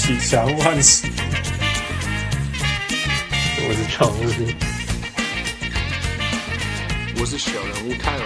我是小人物汉斯，我是小人物，我是小人物泰尔。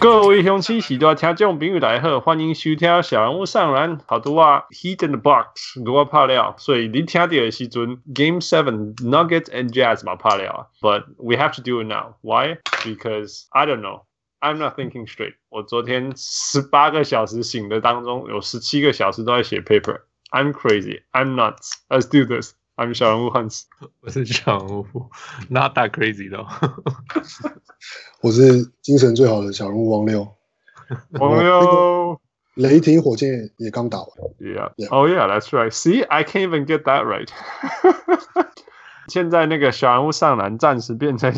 各位乡亲喜多听众朋友来好，欢迎收听小人物上篮。好多啊，Heat in the box，如果怕料，所以你听到的时阵，Game Seven Nuggets and Jazz 嘛怕料。But we have to do it now. Why? Because I don't know. I'm not thinking straight。我昨天十八个小时醒的当中，有十七个小时都在写 paper。I'm crazy. I'm nuts. Let's do this. I'm 小人物汉斯，我是小人物，Not that crazy 的。我是精神最好的小人物王六。王六，雷霆火箭也刚打完。Yeah. Oh yeah, that's right. See, I can't even get that right. 现在那个小人物上篮暂时变成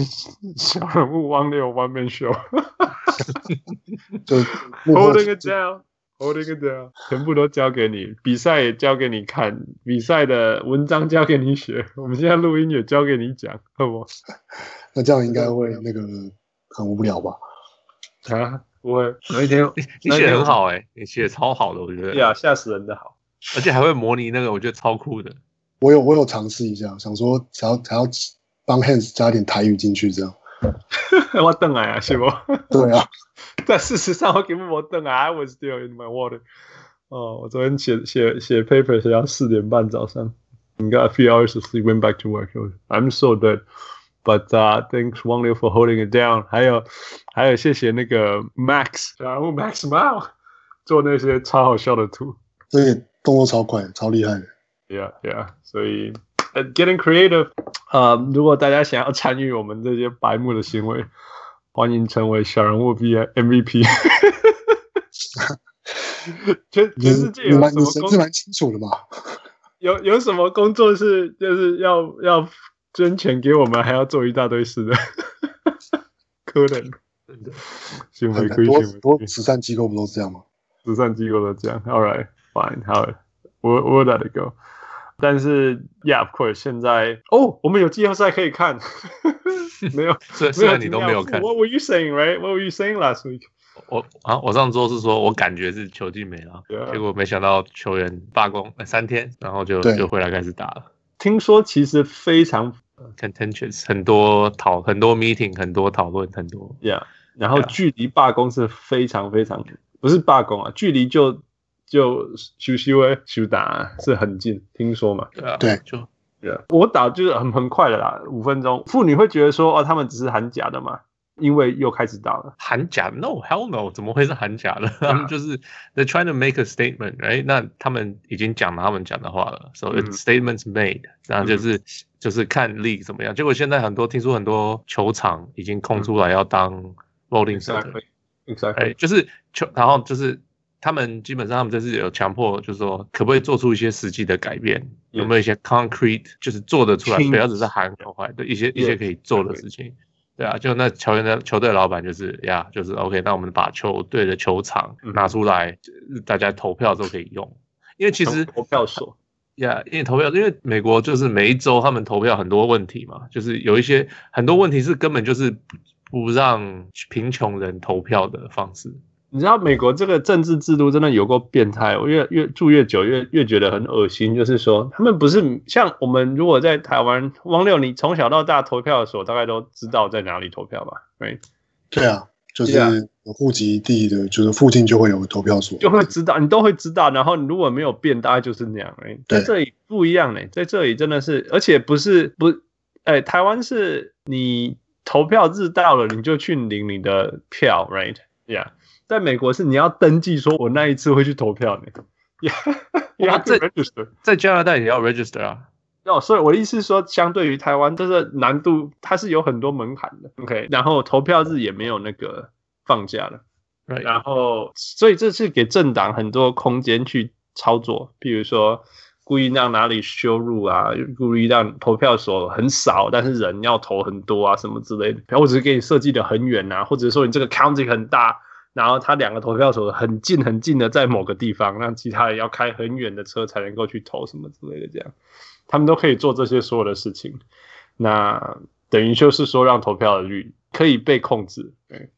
小人物汪六 one man show，就 holding it down，holding it down，全部都交给你，比赛也交给你看，比赛的文章交给你写，我们现在录音也交给你讲，好不？那这样应该会那个很无聊吧？啊，不会，有一天你写的很好哎、欸，你写的超好的，我觉得，呀，吓死人的好，而且还会模拟那个，我觉得超酷的。我有我有尝试一下，想说想要想要帮 Hans 加点台语进去，这样。我等来啊，是不？对啊。但事实上我根本没等来，I was still in my water。哦，我昨天写写写 paper 写到四点半早上。Got a few hours of sleep, went back to work. I'm so dead. But uh, thanks Wang Liu for holding it down. 还有还有谢谢那个 Max，然后 Max Mao 做那些超好笑的图，这个动作超快，超厉害的。Yeah, yeah. 所以，getting creative，呃、uh,，如果大家想要参与我们这些白目的行为，欢迎成为小人物 V MVP。全全世界有什么工？是蛮清楚的嘛？有有什么工作是就是要要捐钱给我们，还要做一大堆事的？可能行为规矩，很多慈善机构不都这样吗？慈善机构都这样。All right, fine, 好，Where where let it go？但是，Yeah, of course，现在哦，我们有季后赛可以看。没有，虽然你都没有看。What were you saying, right? What were you saying last week? 我啊，我上周是说我感觉是球季没了，yeah. 结果没想到球员罢工三天，然后就就回来开始打了。听说其实非常 contentious，很多讨很多 meeting，很多讨论，很多。Yeah，然后距离罢工是非常非常，不是罢工啊，距离就。就休息位休打是很近，听说嘛？对啊，对，就对啊。我打就是很很快的啦，五分钟。妇女会觉得说，哦，他们只是喊假的嘛，因为又开始打了。喊假？No，hell no，怎么会是喊假的？他们就是 they're trying to make a statement，right？那他们已经讲了他们讲的话了，so it's statements made，嗯。然后就是，嗯，就是看 league 怎么样。结果现在很多听说很多球场已经空出来要当 rolling center，exactly，就是球，然后就是。他们基本上，他们就是有强迫，就是说，可不可以做出一些实际的改变？有没有一些 concrete，就是做得出来，不要只是喊口号的一些一些可以做的事情？对啊，就那球员的球队老板就是呀，就是 OK，那我们把球队的球场拿出来，大家投票都可以用。因为其实投票所呀，因为投票，因为美国就是每一周他们投票很多问题嘛，就是有一些很多问题是根本就是不不让贫穷人投票的方式。你知道美国这个政治制度真的有够变态，我越越住越久越越觉得很恶心。就是说，他们不是像我们，如果在台湾，汪六，你从小到大投票的时候，大概都知道在哪里投票吧？对，对啊，就是有户籍地的，就是附近就会有投票所，就会知道，你都会知道。然后你如果没有变，大概就是那样。哎，在这里不一样呢，在这里真的是，而且不是不，哎，台湾是你投票日到了，你就去领你的票，right？Yeah。在美国是你要登记，说我那一次会去投票的。呀，呀，在在加拿大也要 register 啊。哦，所以我的意思是说，相对于台湾，这个难度它是有很多门槛的。OK，然后投票日也没有那个放假了。Right. 然后，所以这是给政党很多空间去操作，比如说故意让哪里修路啊，故意让投票所很少，但是人要投很多啊，什么之类的。然后我只是给你设计的很远啊，或者说你这个 county 很大。然后他两个投票所很近很近的在某个地方，让其他人要开很远的车才能够去投什么之类的，这样他们都可以做这些所有的事情。那等于就是说，让投票的率可以被控制。对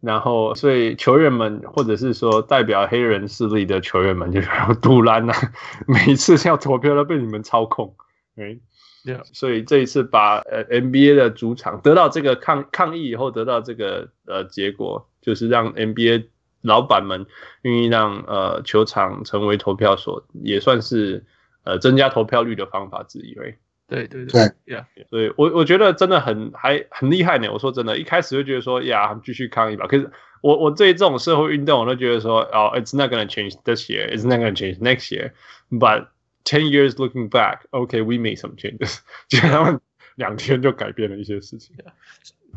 然后所以球员们或者是说代表黑人势力的球员们就要赌烂啊，每一次要投票都被你们操控，哎。Yeah. 所以这一次把呃 NBA 的主场得到这个抗抗议以后得到这个呃结果，就是让 NBA 老板们愿意让呃球场成为投票所，也算是呃增加投票率的方法之一。对对对对，Yeah，所以我我觉得真的很还很厉害呢。我说真的，一开始就觉得说呀，继续抗议吧。可是我我对这种社会运动，我都觉得说哦，It's not gonna change this year, It's not gonna change next year, but Ten years looking back, OK, we made some changes。就他们两天就改变了一些事情。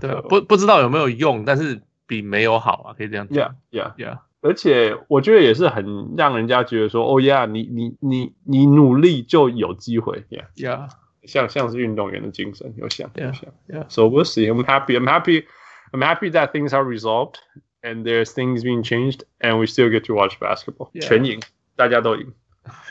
对，不不知道有没有用，但是比没有好啊，可以这样讲。Yeah, yeah, yeah。而且我觉得也是很让人家觉得说，哦呀，你你你你努力就有机会。Yeah, yeah。像像是运动员的精神，有想有想。Yeah. So we'll see. I'm happy. I'm happy. I'm happy that things are resolved and there's things being changed and we still get to watch basketball. 全赢，大家都赢。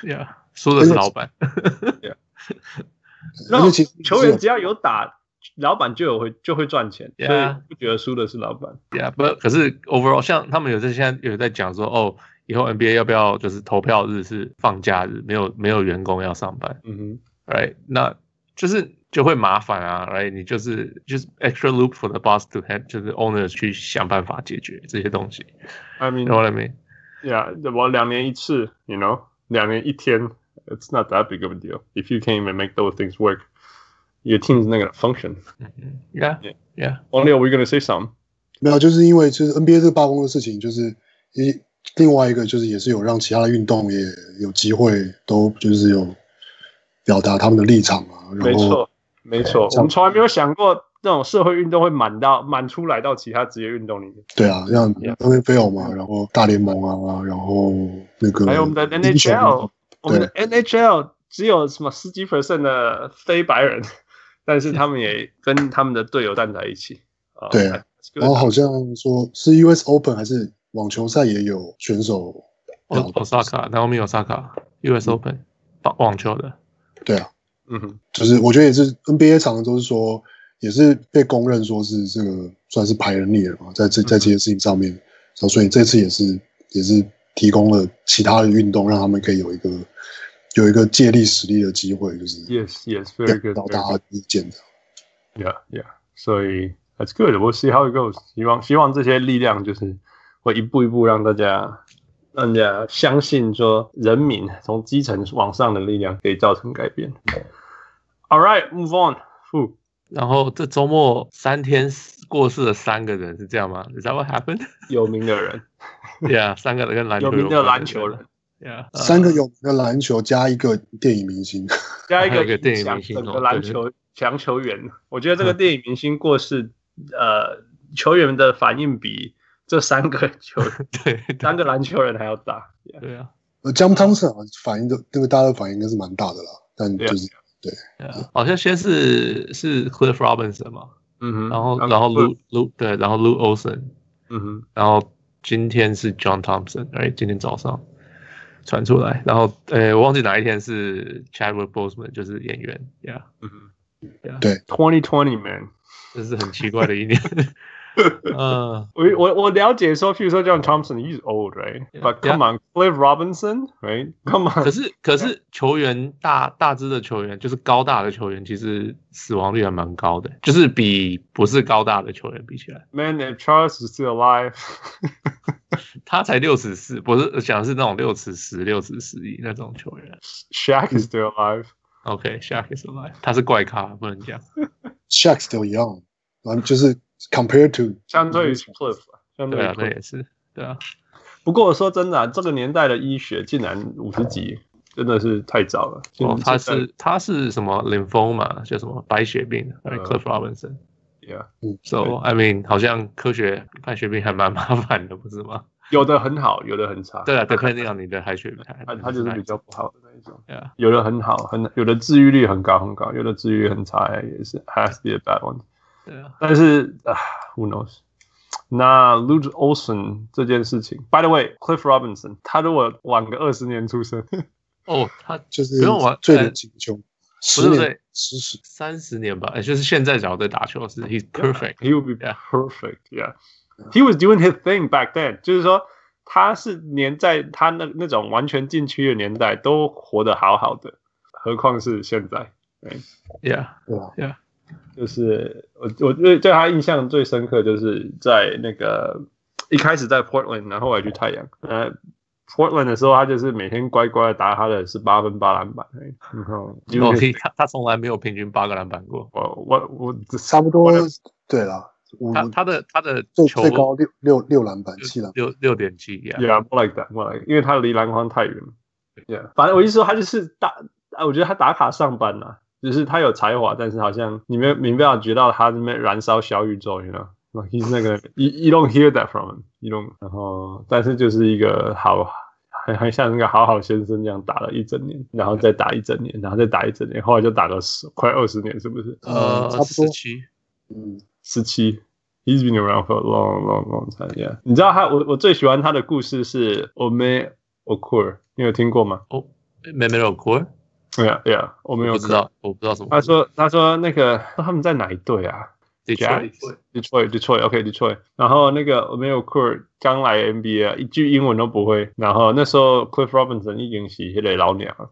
Yeah. 输的是老板，然后球员只要有打，老板就有会就会赚钱，yeah. 所以不觉得输的是老板。Yeah，不，可是 overall 像他们有在现在有在讲说，哦，以后 NBA 要不要就是投票日是放假日，没有没有员工要上班。嗯哼，Right，那就是就会麻烦啊，Right，你就是就是 extra loop for the boss to have，就是 owner 去想办法解决这些东西。I know what I mean？Yeah，我两年一次，you know，两年一天。It's not that big of a deal. If you can't even make those things work, your team's not gonna function. Yeah, yeah, yeah. Only are we gonna say some? 没有，就是因为就是 NBA 这个罢工的事情，就是一另外一个就是也是有让其他的运动也有机会都就是有表达他们的立场啊。没错，没错。我们从来没有想过这种社会运动会满到满出来到其他职业运动里面。对啊，像 NFL 嘛，然后大联盟啊，然后那个还有我们的 NHL。 我们的 NHL 只有什么十几 percent 的非白人，但是他们也跟他们的队友站在一起。对，然后好像说是 US Open 还是网球赛也有选手。Osaka，然后没有 Osaka，US Open 网网球的。对啊，嗯哼，就是我觉得也是 NBA 常常都是说，也是被公认说是这个算是排人力了嘛，在这在这些事情上面，然后所以这次也是也是提供了其他的运动，让他们可以有一个。有一个借力使力的机会，就是 yes yes very good，表达意见的，yeah yeah，所以 that's good，we'll see how it goes。希望希望这些力量就是会一步一步让大家让大家相信说，人民从基层往上的力量可以造成改变。All right，move on。然后这周末三天过世了三个人，是这样吗？Is that what happened？有名的人 yeah，三个人跟篮球有名的篮球人。Yeah, 三个有名的篮球加一个电影明星，加 一个电影明星，整个篮球强球员。我觉得这个电影明星过世，呃，球员的反应比这三个球对三个篮球人还要大。对啊，呃，John Thompson 反应的那个大家的反应应该是蛮大的啦，但就是对，好像先是是 Cliff Robinson 嘛，嗯哼，然后然后 Lou Lou 对，然后 Lou Olson，嗯哼，然后今天是 John Thompson，哎，今天早上。传出来，然后，呃，我忘记哪一天是 Chadwick Boseman，就是演员，Yeah，嗯，Yeah，对，Twenty Twenty Man，这是很奇怪的一年。嗯，我我我了解说，譬如说 John Thompson，he's old，right？But come on，Cliff Robinson，right？Come on。可是可是球员大大只的球员，就是高大的球员，其实死亡率还蛮高的，就是比不是高大的球员比起来。Man，if Charles is still alive，他才六尺四，不是讲的是那种六尺十、六尺十一那种球员。Shaq is still alive。OK，Shaq is alive。他是怪咖，不能讲。Shaq still young，嗯，就是 compared to 相对于 Cliff，相对于 Cliff，对也是，对啊。不过我说真的，这个年代的医学竟然五十几，真的是太早了。哦，他是他是什么 lymphoma，叫什么白血病？Cliff Robinson。Yeah，so I mean，好像科学白血病还蛮麻烦的，不是吗？有的很好，有的很差。对啊，对，看那样你的白血病，他 他就是比较不好的那一种。Yeah，有的很好，很有的治愈率很高很高，有的治愈率很差，也是 has to be a bad one。对啊，但是啊，who knows？那 Lute Olson 这件事情，By the way，Cliff Robinson，他如果晚个二十年出生，哦，他就是不用晚，最年轻球。十年，十三十年吧，就是现在只要在打球是，He's perfect，He will be perfect，Yeah。He was doing his thing back then，就是说他是连在他那那种完全禁区的年代都活得好好的，何况是现在。对，Yeah，对吧？Yeah，就是我我对对他印象最深刻，就是在那个一开始在 Portland，然后后来去太阳。呃，Portland 的时候，他就是每天乖乖的打他的十八分八篮板。然后，因为他他从来没有平均八个篮板过。我我我差不多，对了。他他的他的最最高六六六篮板七篮六六点七，Yeah，more like that，more like，因为他离篮筐太远了。Yeah，反正我意思说他就是打，我觉得他打卡上班呐，就是他有才华，但是好像你没没办法觉到他那边燃烧小宇宙，you know，he's 那个，you you don't hear that from him，you don't，然后但是就是一个好，很很像那个好好先生这样打了一整年，然后再打一整年，然后再打一整年，后来就打了十快二十年，是不是？呃，差不多十七，嗯。十七，He's been around for a long, long, long time. Yeah，你知道他，我我最喜欢他的故事是 Ime Udoka，你有听过吗？哦，Ime Udoka。Yeah, yeah，我没有知道，我不知道什么。他说，他说那个他们在哪一队啊？Detroit, Detroit, Detroit. OK, Detroit。然后那个 Ime Udoka 刚来 NBA，一句英文都不会。然后那时候 Cliff Robinson 已经是一个老鸟了，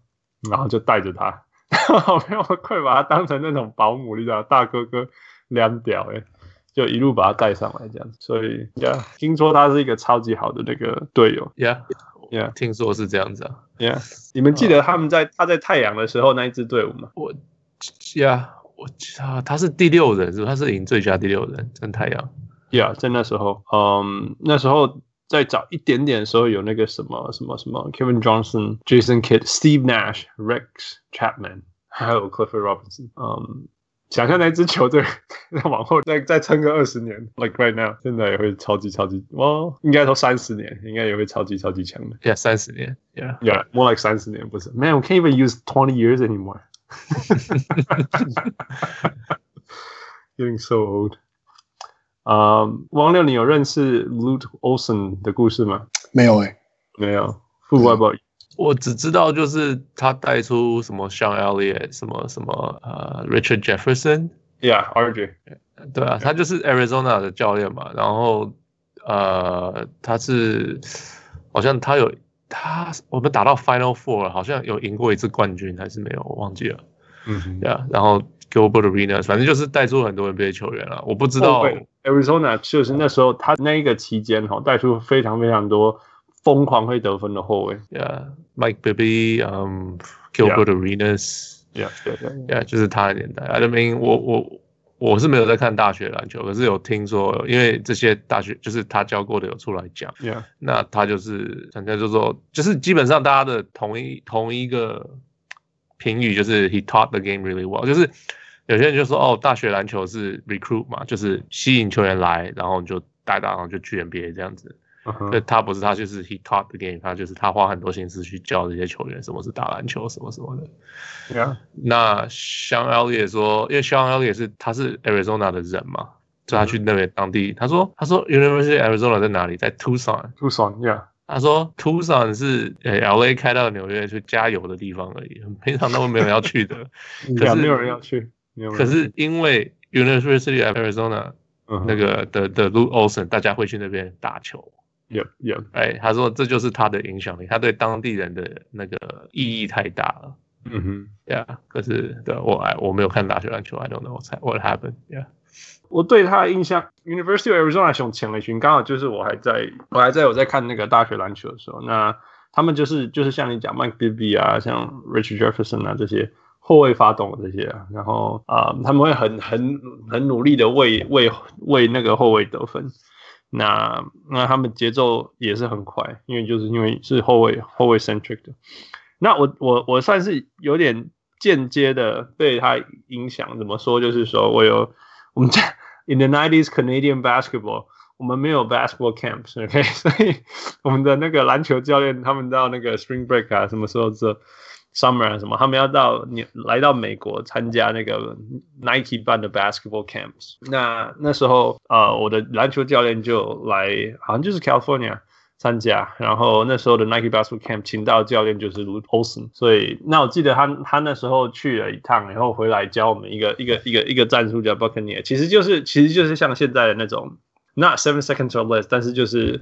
然后就带着他，我没有快把他当成那种保姆，你知道，大哥哥。两屌哎，就一路把他带上来这样子，所以呀，yeah, 听说他是一个超级好的那个队友 Yeah，Yeah，，听说是这样子啊呀，yeah, 你们记得他们在、uh, 他在太阳的时候那一支队伍吗？我呀，我啊，他是第六人是？他是赢最佳第六人，在太阳，yeah, 在那时候，嗯，那时候再早一点点的时候有那个什么什么什么 Kevin Johnson、Jason Kidd、Steve Nash、Rex Chapman，还有 Clifford Robinson，嗯。想象那支球队往后再再撑个二十年，like right now，现在也会超级超级，哦，应该说三十年，应该也会超级超级强的。Yeah，三十年，Yeah，Yeah，more like 三十年，不是？Man，we can't even use twenty years anymore。Getting so old。啊，王六，你有认识 Lute Olson 的故事吗？没有诶，没有。Who about you？我只知道就是他带出什么 Sean Elliott，什么什么呃 Richard Jefferson，Yeah，RJ，对啊，他就是 Arizona 的教练嘛，然后呃他是好像他有他我们打到 Final Four，好像有赢过一次冠军还是没有，我忘记了，嗯哼，对啊，然后 Gilbert Arenas，反正就是带出很多 NBA 球员了，我不知道 Arizona 就是那时候他那一个期间哈带出非常非常多。疯狂会得分的后卫，Yeah，Mike Bibby，嗯，Gilbert Arenas，Yeah，Yeah，Yeah，就是他的年代。I mean，我我我是没有在看大学篮球，可是有听说，因为这些大学就是他教过的有出来讲，Yeah，那他就是人家就说，就是基本上大家的同一同一个评语就是 He taught the game really well，就是有些人就说哦，大学篮球是 recruit 嘛，就是吸引球员来，然后就带到，然后就去 NBA 这样子。他不是，他就是 he taught the game，他就是他花很多心思去教这些球员什么是打篮球，什么什么的。Yeah。那香恩·奥利也说，因为香恩·奥利是他是 Arizona 的人嘛，就他去那边当地，他说他说 University Arizona 在哪里？在 Tucson。Tucson，Yeah。他说 Tucson 是呃 LA 开到纽约去加油的地方而已，平常都没人要去的。可是没有人要去。可是因为 University of Arizona 那个的的 Luke Olsen，大家会去那边打球。有有，哎，他说这就是他的影响力，他对当地人的那个意义太大了。嗯哼，呀，可是对我哎，我没有看大学篮球，I don't know what happened，yeah。我对他的印象，University of Arizona 熊前了一群，刚好就是我还在，我还在我在看那个大学篮球的时候，那他们就是就是像你讲 Mike Bibby 啊，像 Richard Jefferson 啊这些后卫发动的这些，然后啊、呃，他们会很很很努力的为为为那个后卫得分。那那他们节奏也是很快，因为就是因为是后卫后卫 centric 的。那我我我算是有点间接的被他影响，怎么说？就是说我有我们在 in the nineties Canadian basketball，我们没有 basketball camps，OK，okay? 所以我们的那个篮球教练他们到那个 spring break 啊，什么时候这？Summer 什么，他们要到你来到美国参加那个 Nike 办的 basketball camps。那那时候，呃，我的篮球教练就来，好像就是 California 参加。然后那时候的 Nike basketball camp 请到教练就是 Lute Olson。所以那我记得他他那时候去了一趟，然后回来教我们一个一个一个一个战术叫 Buccaneer，其实就是其实就是像现在的那种 not seven seconds or less，但是就是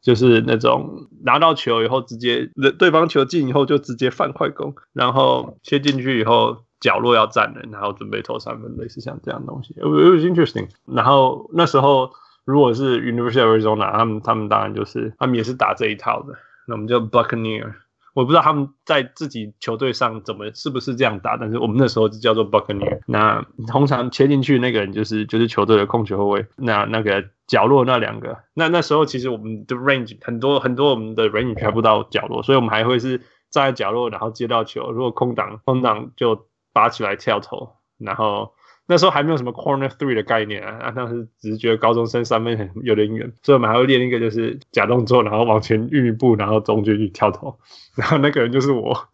就是那种拿到球以后直接对方球进以后就直接犯快攻，然后切进去以后角落要站人，然后准备投三分，类似像这样东西。It was interesting。然后那时候如果是 University of Arizona，他们他们当然就是他们也是打这一套的，那我们叫 Buccaneer。我不知道他们在自己球队上怎么是不是这样打，但是我们那时候就叫做 Buccaneer。那通常切进去那个人就是就是球队的控球后卫。那那个角落那两个，那那时候其实我们的 range 很多很多，我们的 range 开不到角落，所以我们还会是站在角落，然后接到球，如果空档空档就拔起来跳投，然后。那时候还没有什么 corner three 的概念啊，当时只是觉得高中生三分很有点远，所以我们还会练一个就是假动作，然后往前运一步，然后中距离跳投，然后那个人就是我，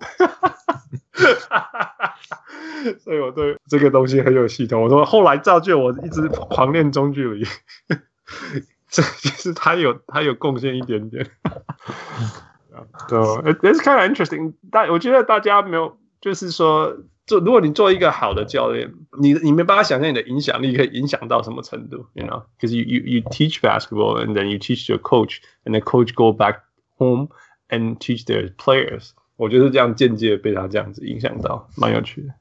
所以我对这个东西很有系统。我说后来造就我一直狂练中距离，这其实他有他有贡献一点点。对，it's kind of interesting。但我觉得大家没有，就是说。做如果你做一个好的教练，你你没办法想象你的影响力可以影响到什么程度，you know？Because you you you teach basketball and then you teach your coach and the coach go back home and teach their players。我觉得这样间接被他这样子影响到，蛮有趣的。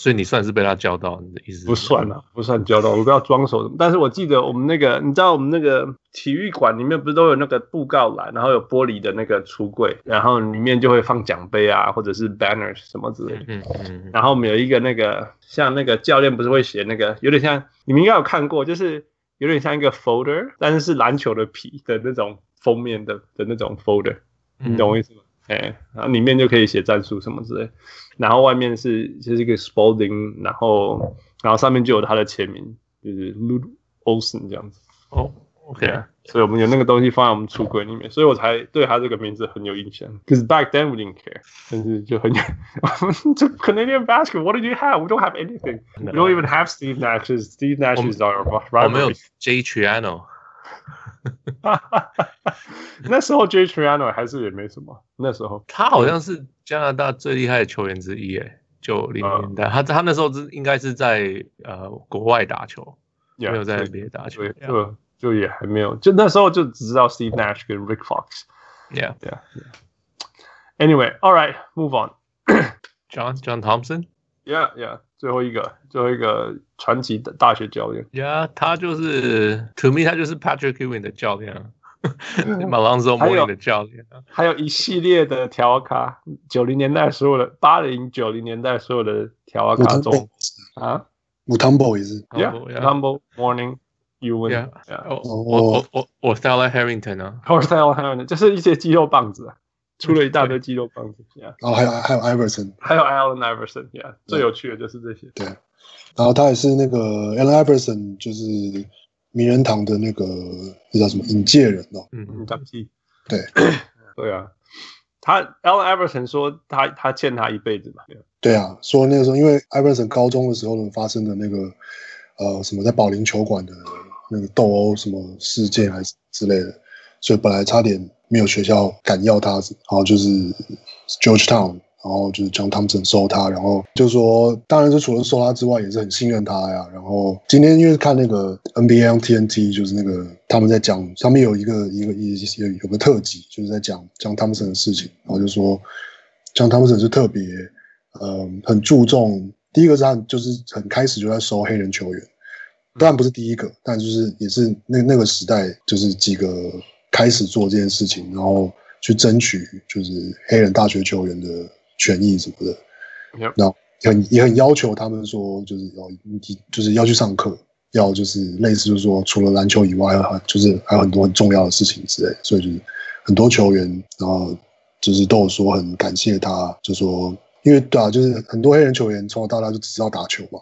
所以你算是被他教到，你的意思？不算啊，不算教到，我不要装熟。但是我记得我们那个，你知道我们那个体育馆里面不是都有那个布告栏，然后有玻璃的那个橱柜，然后里面就会放奖杯啊，或者是 banners 什么之类的。嗯嗯。然后我们有一个那个，像那个教练不是会写那个，有点像你们应该有看过，就是有点像一个 folder，但是是篮球的皮的那种封面的的那种 folder，你懂我意思吗？哎、嗯，然后里面就可以写战术什么之类。然后外面是就是一个 Spalding，然后然后上面就有他的签名，就是 Lute Olson 这样子。哦，OK，所以我们有那个东西放在我们橱柜里面，所以我才对他这个名字很有印象。Because back then we didn't care，但是就很有，就 Canadian basketball，what did you have？We don't have anything，we don't even have Steve Nash。Steve Nash is our rival。我们有 Jay Triano。 那时候 Jay Triano 还是也没什么。那时候他好像是加拿大最厉害的球员之一，诶，九零年代，他他那时候是应该是在呃国外打球，yeah, 没有在 NBA 打球，就就也还没有，就那时候就只知道 Steve Nash 跟 Rick Fox。Yeah, yeah, yeah. Anyway, all right, move on. John John Thompson. Yeah, yeah. 最后一个，最后一个传奇的大学教练。呀、yeah，他就是，to me，他就是 Patrick Ewing 的教练啊，马朗佐莫尼的教练啊。还有一系列的调卡，九零年代所有的，八零九零年代所有的调卡中啊，Mutombo 也是，Yeah，Mutombo Mourning Ewing，我我我我 Thaler Harrington 啊，Thaler Harrington，就是一些肌肉棒子啊。出了一大堆肌肉棒子，yeah. 然后还有还有 Iverson，还有 Allen Iverson，yeah，最有趣的就是这些。对，然后他也是那个 Allen Iverson，就是名人堂的那个那叫什么引介人哦，嗯，张继，对，对啊，他 Allen Iverson 说他他欠他一辈子嘛，对啊，说那个时候因为 Iverson 高中的时候呢发生的那个呃什么在保龄球馆的那个斗殴什么事件还是之类的，所以本来差点。没有学校敢要他，然后就是 Georgetown，然后就是 John Thompson 收他，然后就说，当然是除了收他之外，也是很信任他呀。然后今天因为看那个 NBA on TNT，就是那个他们在讲，上面有一个一个一有有个特辑，就是在讲 John Thompson 的事情，然后就说 John Thompson 是特别，嗯，很注重，第一个是他就是很开始就在收黑人球员，当然不是第一个，但就是也是那那个时代就是几个。开始做这件事情，然后去争取就是黑人大学球员的权益什么的，然后很也很要求他们说，就是要就是要去上课，要就是类似就是说，除了篮球以外，就是还有很多很重要的事情之类，所以就是很多球员，然后就是都有说很感谢他，就说因为对啊，就是很多黑人球员从小到大就只知道打球嘛。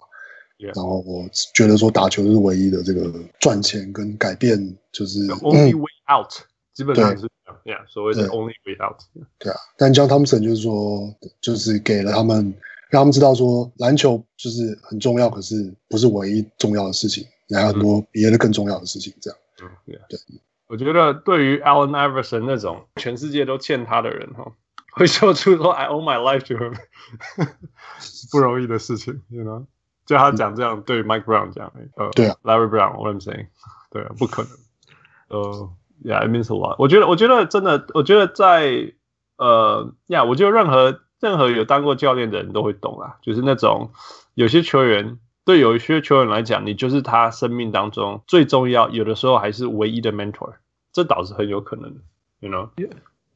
Yeah. 然后我觉得说打球是唯一的这个赚钱跟改变，就是 The only way out，嗯、基本上是这样，所谓的 only way out。对啊，但 John Thompson 就是说，就是给了他们，让他们知道说篮球就是很重要，可是不是唯一重要的事情，还有很多别的更重要的事情。这样，嗯，对。我觉得对于 Allen Iverson 那种全世界都欠他的人哈，会说出说 I owe my life to him，不容易的事情，you know。就他讲这样对 Mike Brown 讲，呃，对啊，Larry Brown，what I'm saying，对啊，不可能。呃，Yeah，it means a lot。我觉得，我觉得真的，我觉得在呃呀，yeah, 我觉得任何任何有当过教练的人都会懂啊，就是那种有些球员，对有一些球员来讲，你就是他生命当中最重要，有的时候还是唯一的 mentor，这倒是很有可能的，you know。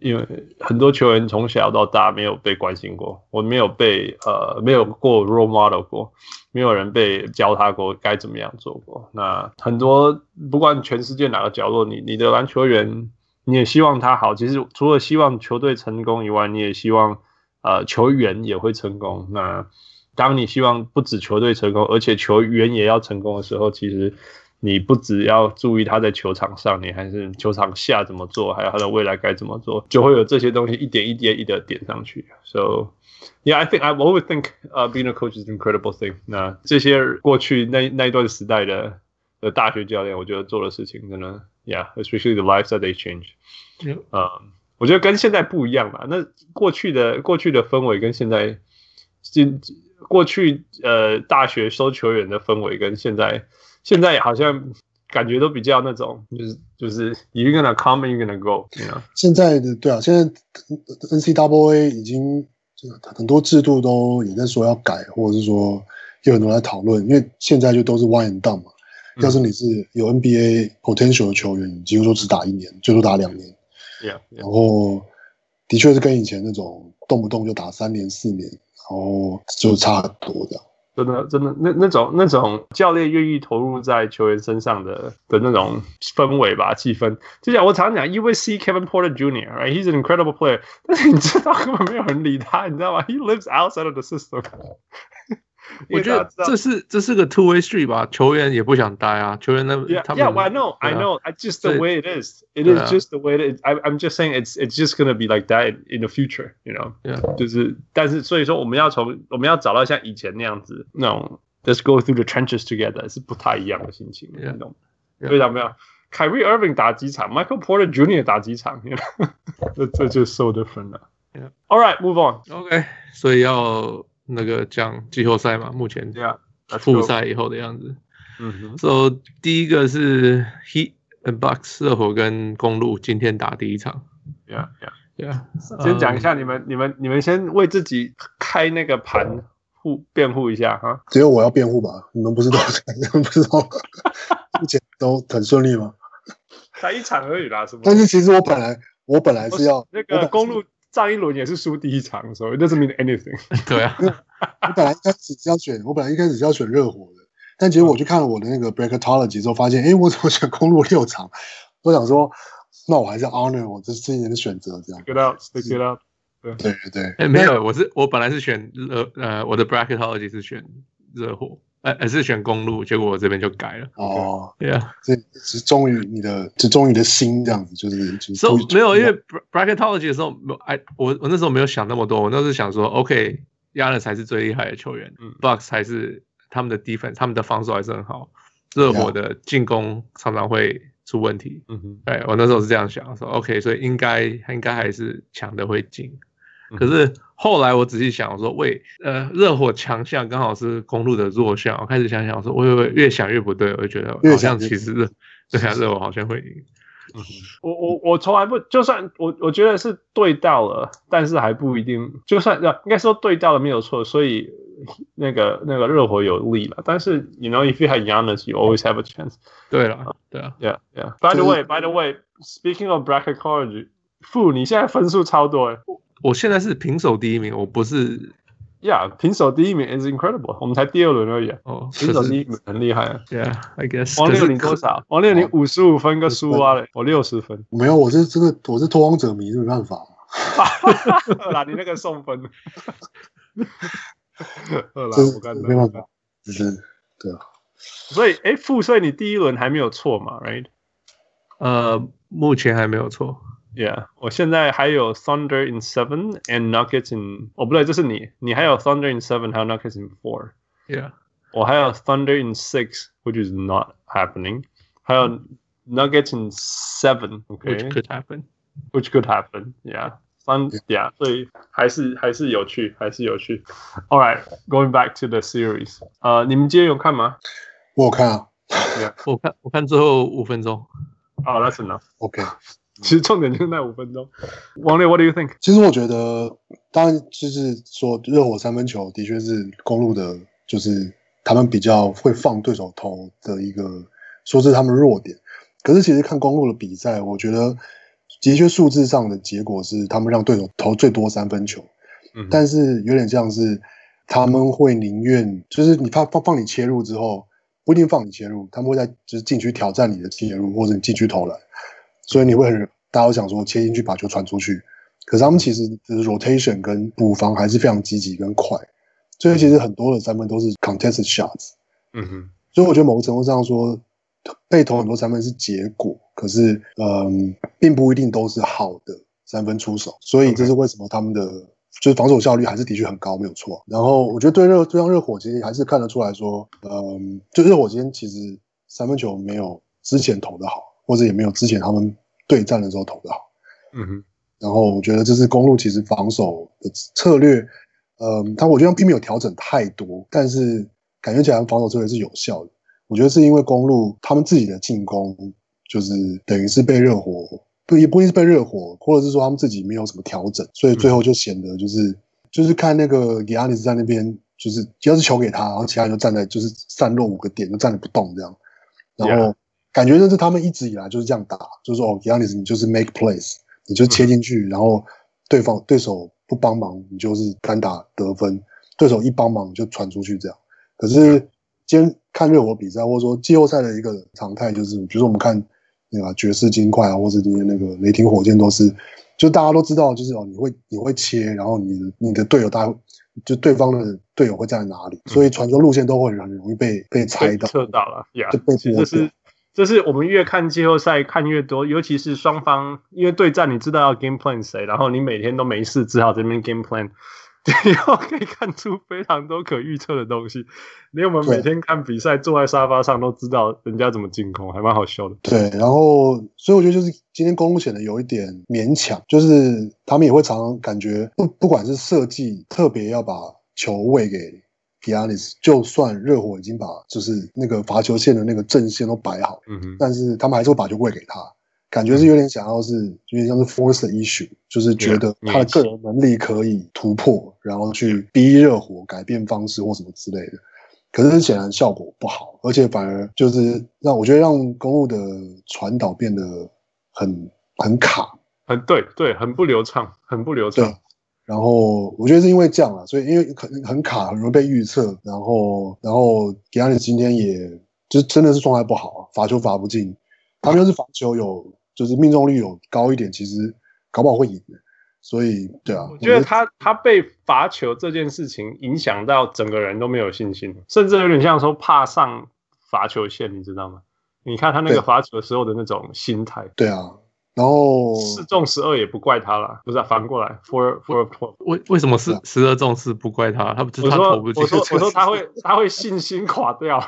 因为很多球员从小到大没有被关心过，我没有被呃没有过 role model 过，没有人被教他过该怎么样做过。那很多不管全世界哪个角落，你你的篮球员你也希望他好。其实除了希望球队成功以外，你也希望呃球员也会成功。那当你希望不止球队成功，而且球员也要成功的时候，其实。你不只要注意他在球场上，你还是球场下怎么做，还有他的未来该怎么做，就会有这些东西一点一点一点点上去。So, yeah, I think I always think, uh, being a coach is an incredible thing. 那这些过去那那一段时代的的大学教练，我觉得做的事情真的，Yeah, especially the lives that they change. 嗯，我觉得跟现在不一样吧。那过去的过去的氛围跟现在，今过去呃大学收球员的氛围跟现在。现在好像感觉都比较那种，就是就是 you gonna come and you gonna go，you know？现在的对啊，现在 N C W A 已经很多制度都也在说要改，或者是说有很多人在讨论，因为现在就都是 one and done 嘛。要是你是有 NBA potential 的球员，你几乎都只打一年，最多打两年。Yeah, yeah. 然后的确是跟以前那种动不动就打三年四年，然后就差很多这样。真的，真的，那那种那种教练愿意投入在球员身上的的那种氛围吧，气氛。就像我常讲，USC Kevin Porter Jr.，right? He's an incredible player，但是你知道根本没有人理他，你知道吗？He lives outside of the system。我觉得这是这是个 two way street 吧，球员也不想待啊，球员那 yeah yeah I know I know I just the way it is it is just the way it is I I'm just saying it's it's just gonna be like that in the future you know yeah 就是但是所以说我们要从我们要找到像以前那样子那种 let's go through the trenches together 是不太一样的心情，你懂？非常没有，Kyrie Irving 打几场，Michael Porter Jr. 打几场，这这就 so different 了。All right move on OK 所以要。 那个讲季后赛嘛，目前复赛以后的样子。嗯哼。So 第一个是 Heat and Bucks 热火跟公路今天打第一场。Yeah, yeah, yeah. 先讲一下你们、你们、你们先为自己开那个盘护辩护一下哈。只有我要辩护吧？你们不是都 你们不知道目前都很顺利吗？才一场而已啦，是不？但是其实我本来我本来是要那个公鹿。上一轮也是输第一场，所以 it doesn't mean anything。对啊，我本来一开始是要选，我本来一开始是要选热火的，但结果我去看了我的那个 Bracketology 之后，发现，哎，我怎么选公路六场？我想说，那我还是 honor 我这这一年的选择，这样。Get out，stick it out。对对对，哎，没有，我是我本来是选热，呃，我的 Bracketology 是选热火。哎，还是选公路，结果我这边就改了。哦，对啊，这只忠于你的，只忠于你的心这样子，就是。So, 没有，因为 bracketology 的时候，哎，我我那时候没有想那么多，我那时候想说，OK，Giannis 才是最厉害的球员，嗯，Bucks 还是他们的 defense，他们的防守还是很好，热火的进攻常常会出问题。嗯哼，哎，我那时候是这样想，说 OK，所以应该应该还是抢的会进。可是后来我仔细想，我说喂，呃，热火强项刚好是公路的弱项。我开始想想，我说我会越想越不对，我就觉得好像其实热，对啊，热火好像会赢。我我我从来不，就算我我觉得是对到了，但是还不一定。就算应该说对到了没有错，所以那个那个热火有利了。但是 you know if you have Giannis, you always have a chance。对了，对啊，Yeah Yeah。By the way, by the way, speaking of bracketology，傅，你现在分数超多哎。我现在是平手第一名，我不是，Yeah，平手第一名 is incredible，我们才第二轮而已。哦，平手第一名很厉害啊。Yeah，I guess。王六零多少？王六零五十五分个输啊嘞，我六十分。没有，我是真的，我是拓荒者迷，没办法。那你那个送分。二我干没办法，就是对啊。所以，哎，傅，帅你第一轮还没有错嘛？Right？呃，目前还没有错。Yeah，我现在还有 Thunder in seven and Nuggets in 哦不对，这是你，你还有 Thunder in seven，还有 Nuggets in four。Yeah，我还有 Thunder in six，which is not happening。还有 Nuggets in seven，OK，which could happen，which could happen。Yeah，Thunder，Yeah，所以还是还是有趣，还是有趣。All right，going back to the series，呃，你们今天有看吗？我有看啊。 我看我看最后五分钟。哦、oh,，That's enough。OK。 其实重点就是那五分钟。王烈，What do you think？其实我觉得，当然就是说，热火三分球的确是公路的，就是他们比较会放对手投的一个，说是他们弱点。可是其实看公路的比赛，我觉得的确数字上的结果是他们让对手投最多三分球。嗯。但是有点像是他们会宁愿，就是你放放放你切入之后，不一定放你切入，他们会在就是禁区挑战你的切入，或者你禁区投篮。所以你会很，大家都想说切进去把球传出去，可是他们其实就是 rotation 跟补防还是非常积极跟快，所以其实很多的三分都是 contested shots。嗯哼，所以我觉得某个程度上说，被投很多三分是结果，可是嗯，并不一定都是好的三分出手，所以这是为什么他们的就是防守效率还是的确很高，没有错。然后我觉得对热对上热火其实还是看得出来说，嗯，就热火今天其实三分球没有之前投的好，或者也没有之前他们。对战的时候投的好，嗯哼，然后我觉得这是公路其实防守的策略，嗯，他我觉得并没有调整太多，但是感觉起来防守策略是有效的。我觉得是因为公路他们自己的进攻就是等于是被热火不也不一定是被热火，或者是说他们自己没有什么调整，所以最后就显得就是、嗯、就是看那个亚尼斯在那边，就是只要是球给他，然后其他人就站在就是散落五个点就站着不动这样，然后。感觉就是他们一直以来就是这样打，就是说哦，Giannis 你就是 make plays，你就切进去，然后对方对手不帮忙，你就是单打得分；对手一帮忙，你就传出去这样。可是今天看热火比赛，或者说季后赛的一个常态，就是比如说我们看那个爵士金块啊，或者今天那个雷霆火箭，都是就大家都知道，就是哦，你会你会切，然后你的你的队友大家就对方的队友会在哪里，所以传球路线都会很容易被被猜到，测到了，就被剥夺。就是我们越看季后赛看越多，尤其是双方因为对战，你知道要 game plan 谁，然后你每天都没事，只好这边 game plan，然后可以看出非常多可预测的东西。连我们每天看比赛坐在沙发上都知道人家怎么进攻，还蛮好笑的。对，然后所以我觉得就是今天公鹿显得有一点勉强，就是他们也会常常感觉不不管是设计特别要把球喂给。Giannis 就算热火已经把就是那个罚球线的那个阵线都摆好，嗯哼，但是他们还是会把球喂给他，感觉是有点想要是有点像是 force issue，就是觉得他的个人能力可以突破，然后去逼热火改变方式或什么之类的。可是显然效果不好，而且反而就是让我觉得让公路的传导变得很很卡，很对对，很不流畅，很不流畅。然后我觉得是因为这样啊，所以因为很很卡，很容易被预测。然后，然后 Giannis 今天也就真的是状态不好啊，罚球罚不进。他们要是罚球有就是命中率有高一点，其实搞不好会赢的。所以，对啊，我觉得他他被罚球这件事情影响到整个人都没有信心，甚至有点像说怕上罚球线，你知道吗？你看他那个罚球的时候的那种心态。对啊。然后四中十二也不怪他了，不是、啊、反过来，four four twelve，为为什么是十二中四不怪他？他不是他投不进。我说我说他会他会信心垮掉，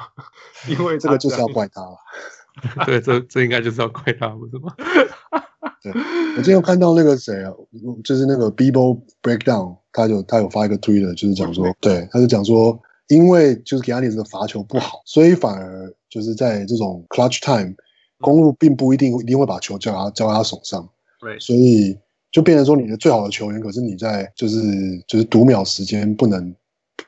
因为这个就是要怪他了。对，这这应该就是要怪他，不是吗？对，我今天看到那个谁啊，就是那个 B-Ball Breakdown，他有他有发一个推的，就是讲说，对，他就讲说，因为就是 Giannis 的罚球不好，所以反而就是在这种 Clutch Time。公路并不一定一定会把球交他交在他手上，对，所以就变成说你的最好的球员，可是你在就是就是读秒时间不能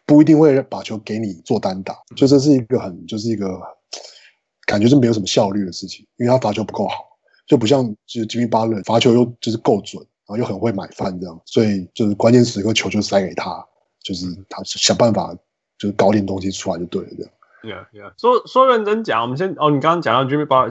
不一定会把球给你做单打，就这是一个很就是一个感觉是没有什么效率的事情，因为他罚球不够好，就不像就是吉米巴勒罚球又就是够准，然后又很会买饭这样，所以就是关键时刻球就塞给他，就是他想办法就是搞点东西出来就对了这样。Yeah, yeah. 说说认真讲，我们先哦，你刚刚讲到吉米巴勒。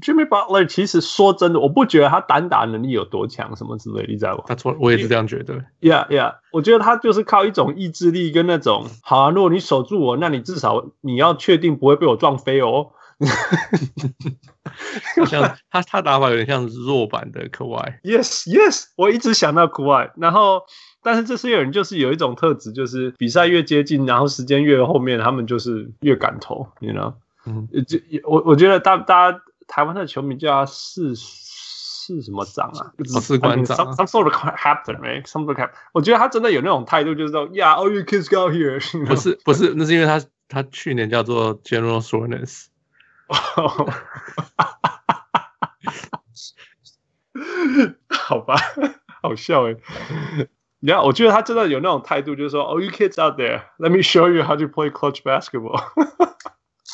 Jimmy Butler 其实说真的，我不觉得他单打能力有多强，什么之类，你知道吗？他错，我也是这样觉得。Yeah, yeah，我觉得他就是靠一种意志力跟那种，好啊，如果你守住我，那你至少你要确定不会被我撞飞哦。像他他打法有点像弱版的 Kawhi。Yes, yes，我一直想到 Kawhi，然后但是这些人就是有一种特质，就是比赛越接近，然后时间越后面，他们就是越敢投，you know？嗯，就我我觉得大大家。台湾的球迷叫他士士什么长啊？士官长。Some some sort of captain, right? Some sort of captain. 我觉得他真的有那种态度，就是说，Yeah, all you kids go here. 不是不是，那是因为他他去年叫做 General Soreness。好吧，好笑哎。你看，我觉得他真的有那种态度，就是说，Oh, you kids out there, let me show you how to play clutch basketball。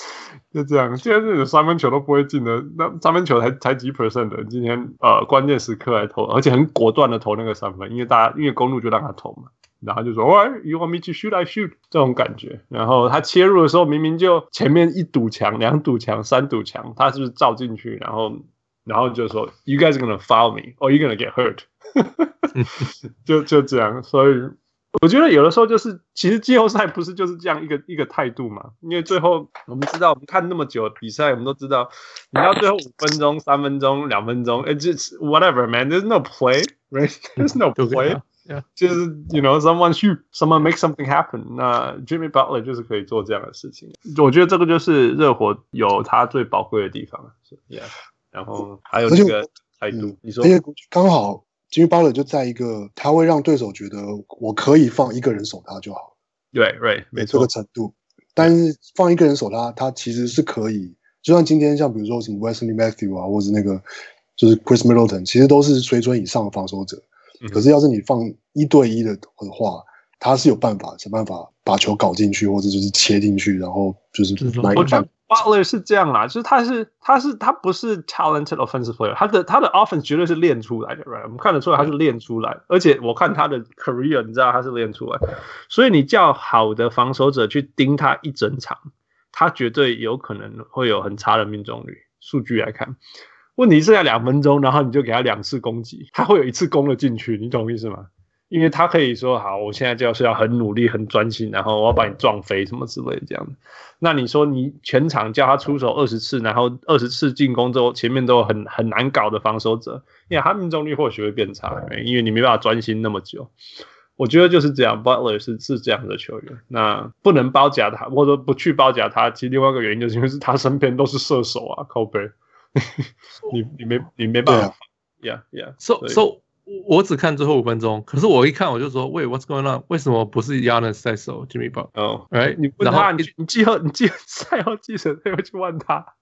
就这样，现在这种三分球都不会进的，那三分球才才几 percent 的，今天呃关键时刻来投，而且很果断的投那个三分，因为大家因为公路就让他投嘛，然后就说，Oh, you want me to shoot? I shoot。这种感觉，然后他切入的时候明明就前面一堵墙、两堵墙、三堵墙，他是不是照进去？然后然后就说，You guys gonna foul me, or you gonna get hurt。就就这样，所以。我觉得有的时候就是，其实季后赛不是就是这样一个一个态度嘛？因为最后我们知道，我们看那么久比赛，我们都知道，你要最后五分钟、三分钟、两分钟，it's just whatever man. There's no play, right? There's no play. Yeah. 就是 you know someone shoot, someone make something happen. 那 Jimmy Butler 就是可以做这样的事情。我觉得这个就是热火有他最宝贵的地方。Yeah，然后还有这个态度，你说，而且刚好。Jimmy Butler 就在一个，他会让对手觉得我可以放一个人守他就好。对对，没错。这个程度，但是放一个人守他，他其实是可以。就像今天，像比如说什么 Wesley Matthews 啊，或者那个就是 Chris Middleton，其实都是水准以上的防守者。嗯、可是要是你放一对一的的话，他是有办法想办法把球搞进去，或者就是切进去，然后就是来一半。Butler 是这样啦，就是他是他是他不是 talented offensive player，他的他的 offense 绝对是练出来的，right？我们看得出来他是练出来，而且我看他的 career，你知道他是练出来，所以你叫好的防守者去盯他一整场，他绝对有可能会有很差的命中率。数据来看，问题是在两分钟，然后你就给他两次攻击，他会有一次攻了进去，你懂我意思吗？因为他可以说好，我现在就是要很努力、很专心，然后我要把你撞飞什么之类的这样。那你说你全场叫他出手二十次，然后二十次进攻之后，前面都很很难搞的防守者，因为他命中率或许会变差，因为你没办法专心那么久。我觉得就是这样，Butler 是是这样的球员，那不能包夹他，或者不去包夹他。其实另外一个原因就是因为是他身边都是射手啊，靠背，你你没你没办法，Yeah Yeah，So So。我只看最后五分钟，可是我一看我就说，喂，What's going on？为什么不是 Giannis 在守 Jimmy Butler？哦，Right？你问他，你你季后你季后赛后记者会去问他，